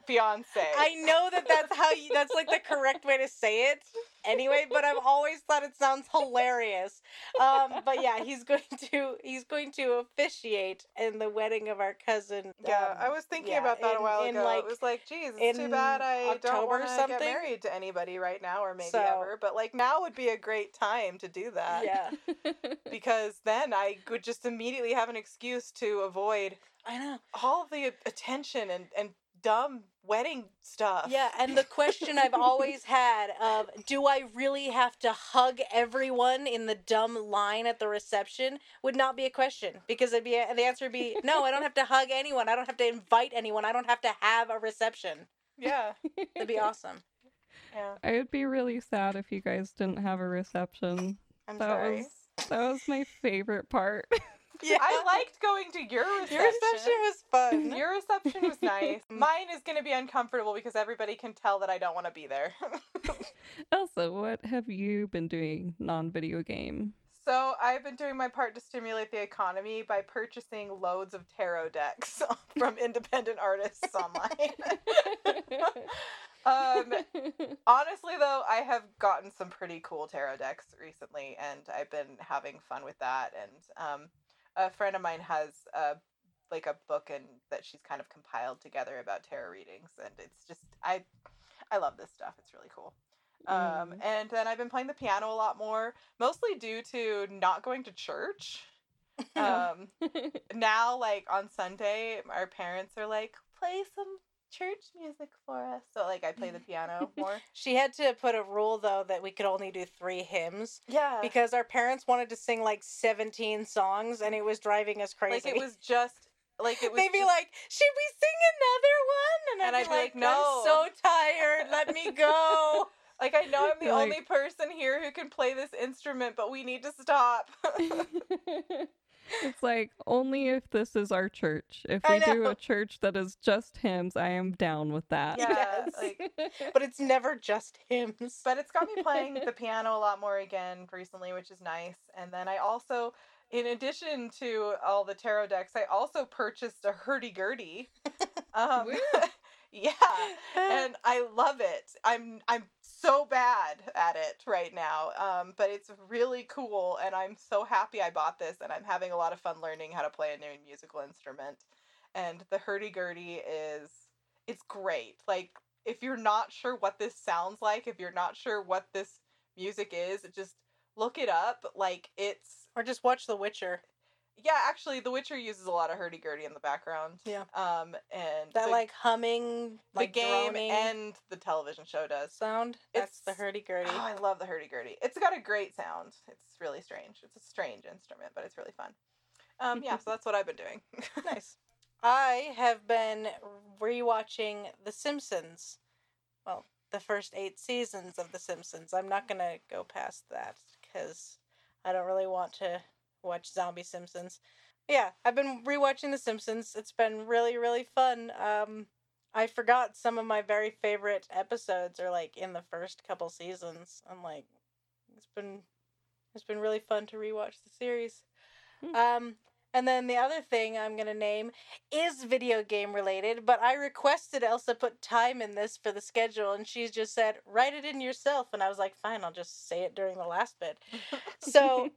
fiance. I know that that's how you that's like the correct way to say it anyway, but I've always thought it sounds hilarious. Um, but yeah, he's going to he's going to officiate in the wedding of our cousin. Yeah, um, I was thinking yeah, about that in- a while ago. like, it was like, geez, it's too bad I don't October want or to get married to anybody right now, or maybe So- ever. But like now would be a great time to do that. Yeah, Because then I would just immediately have an excuse to avoid I know. all the attention and, and dumb wedding stuff. Yeah, and the question I've always had of do I really have to hug everyone in the dumb line at the reception would not be a question because it'd be the answer would be no, I don't have to hug anyone. I don't have to invite anyone. I don't have to have a reception. Yeah. It'd be awesome. Yeah. I would be really sad if you guys didn't have a reception. I'm that sorry. was that was my favorite part. Yeah. I liked going to your reception. Your reception was fun. Your reception was nice. Mine is going to be uncomfortable because everybody can tell that I don't want to be there. Elsa, what have you been doing non-video game? so, I've been doing my part to stimulate the economy by purchasing loads of tarot decks from independent artists online. um, honestly, though, I have gotten some pretty cool tarot decks recently, and I've been having fun with that. And um, a friend of mine has a like a book and that she's kind of compiled together about tarot readings, and it's just I I love this stuff. It's really cool. Um, Mm. and then I've been playing the piano a lot more, mostly due to not going to church. Um, now, like on Sunday, our parents are like, play some church music for us. So, like, I play the piano more. She had to put a rule though that we could only do three hymns Yeah. because our parents wanted to sing like 17 songs and it was driving us crazy. like, it was just, like, it was. They'd be just- like, "Should we sing another one?" And, And I'd, I'd be be like, like, "No." I'm so tired. Let me go." like, I know I'm the Like- only person here who can play this instrument, but we need to stop. It's like only if this is our church. If we do a church that is just hymns, I am down with that. Yeah, Yes. like, but it's never just hymns. but it's got me playing the piano a lot more again recently, which is nice. And then I also, in addition to all the tarot decks, I also purchased a hurdy gurdy. Um, Woo. yeah, and I love it. I'm I'm so bad at it right now, um, but it's really cool, and I'm so happy I bought this, and I'm having a lot of fun learning how to play a new musical instrument. And the hurdy gurdy is it's great. Like if you're not sure what this sounds like, if you're not sure what this music is, just look it up. Like it's or just watch The Witcher. Yeah, actually, The Witcher uses a lot of hurdy gurdy in the background. Yeah. Um, and That the, like humming, the like game and the television show does. sound. That's the hurdy gurdy. Oh, I love the hurdy gurdy. It's got a great sound. It's really strange. It's a strange instrument, but it's really fun. Um, yeah, so that's what I've been doing. nice. I have been rewatching The Simpsons. Well, the first eight seasons of The Simpsons. I'm not gonna go past that because I don't really want to watch Zombie Simpsons. Yeah, I've been rewatching The Simpsons. It's been really, really fun. Um, I forgot some of my very favorite episodes are like in the first couple seasons. I'm like, it's been, it's been really fun to rewatch the series. Hmm. Um, and then the other thing I'm gonna name is video game related, but I requested Elsa put time in this for the schedule, and she's just said, write it in yourself. And I was like, fine, I'll just say it during the last bit. So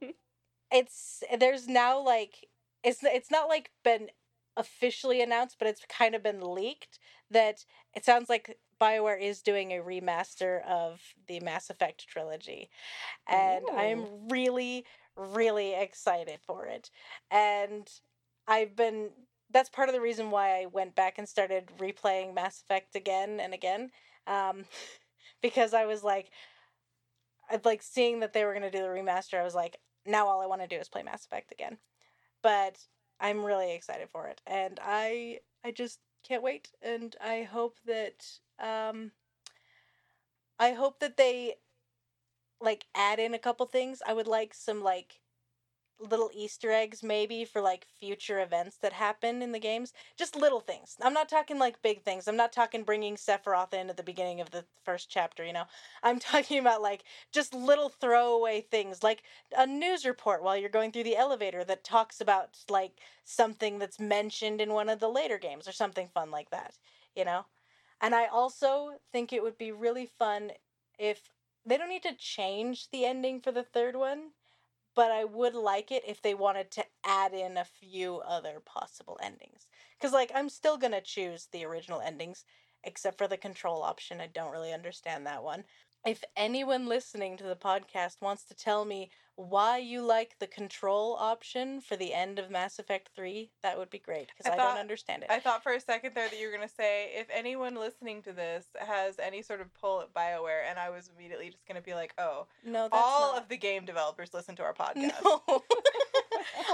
it's there's now like it's it's not like been officially announced, but it's kind of been leaked that it sounds like BioWare is doing a remaster of the Mass Effect trilogy. And I'm really, really excited for it. And I've been that's part of the reason why I went back and started replaying Mass Effect again and again. Um, because I was like I'd like seeing that they were gonna do the remaster, I was like, now all I want to do is play Mass Effect again. But I'm really excited for it. And I I just can't wait. And I hope that um I hope that they like add in a couple things. I would like some like little Easter eggs maybe for like future events that happen in the games. Just little things. I'm not talking like big things. I'm not talking bringing Sephiroth in at the beginning of the first chapter, you know. I'm talking about like just little throwaway things like a news report while you're going through the elevator that talks about like something that's mentioned in one of the later games or something fun like that, you know. And I also think it would be really fun if they don't need to change the ending for the third one, but I would like it if they wanted to add in a few other possible endings. Cuz like I'm still going to choose the original endings except for the control option. I don't really understand that one. If anyone listening to the podcast wants to tell me why you like the control option for the end of Mass Effect 3, that would be great because I I, thought- don't understand it. I thought for a second there that you were gonna say if anyone listening to this has any sort of pull at Bioware, and I was immediately just gonna be like, oh, no, that's all not. of the game developers listen to our podcast. No.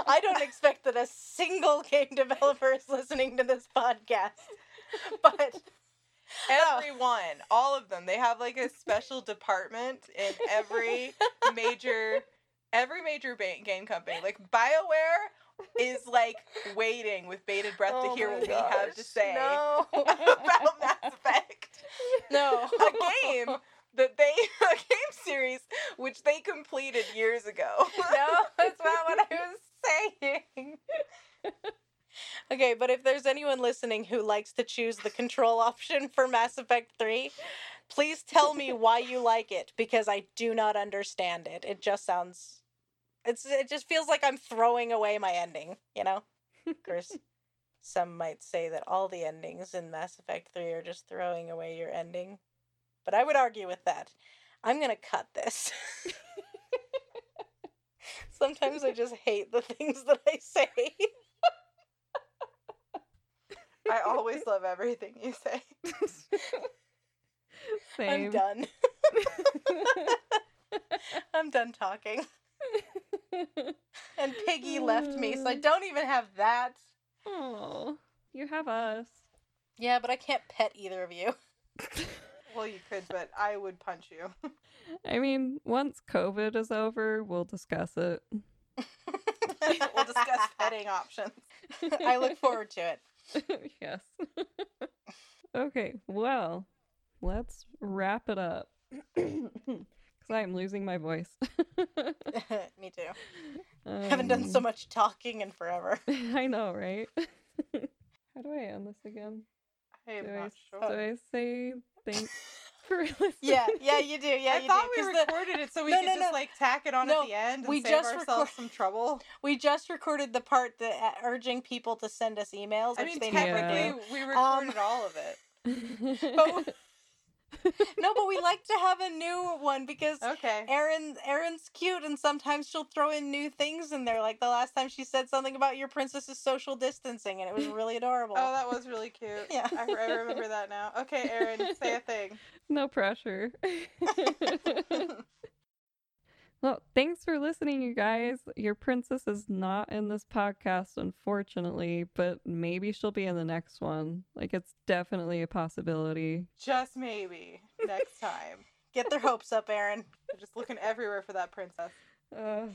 I don't expect that a single game developer is listening to this podcast. But Everyone, all of them, they have like a special department in every major, every major ba- game company. Like Bioware is like waiting with bated breath to Oh hear my what we have to say No. about Mass Effect. no. a game that they a game series which they completed years ago. No, that's not what I was saying. Okay, but if there's anyone listening who likes to choose the control option for Mass Effect 3, please tell me why you like it because I do not understand it. It just sounds it's it just feels like I'm throwing away my ending, you know? Of course, some might say that all the endings in Mass Effect 3 are just throwing away your ending. But I would argue with that. I'm going to cut this. Sometimes I just hate the things that I say. I always love everything you say. Same. I'm done. I'm done talking. And Piggy left me, so I don't even have that. Oh, you have us. Yeah, but I can't pet either of you. Well, you could, but I would punch you. I mean, once COVID is over, we'll discuss it. we'll discuss petting options. I look forward to it. yes. okay, well, let's wrap it up. Because I'm losing my voice. me too. Haven't done so Um, much talking in forever. I know, right? How do I end this again? I am Do I, not do. I say thanks for listening? Yeah, yeah, you do. Yeah, I you thought do. we 'cause the- recorded it so we No, could no, just no. like tack it on No, at the end and we save just ourselves record- some trouble. we just recorded the part that uh, urging people to send us emails. I which mean, they technically, never do. we Um, recorded all of it. But- no, but we like to have a new one because Okay. Erin Erin's cute and sometimes she'll throw in new things in there. Like the last time she said something about your princess's social distancing and it was really adorable. Oh, that was really cute. Yeah. I, I remember that now. Okay, Erin, say a thing. No pressure. well, thanks for listening, you guys. Your princess is not in this podcast, unfortunately, but maybe she'll be in the next one. Like, it's definitely a possibility. Just maybe next time. Get their hopes up, Erin. We're just looking everywhere for that princess. Uh...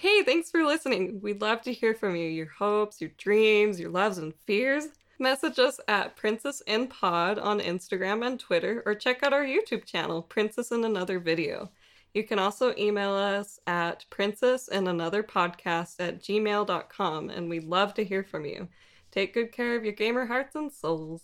Hey, thanks for listening. We'd love to hear from you your hopes, your dreams, your loves, and fears. Message us at Princess in Pod on Instagram and Twitter, or check out our YouTube channel, Princess in Another Video. You can also email us at princess in another podcast at gmail.com, and we'd love to hear from you. Take good care of your gamer hearts and souls.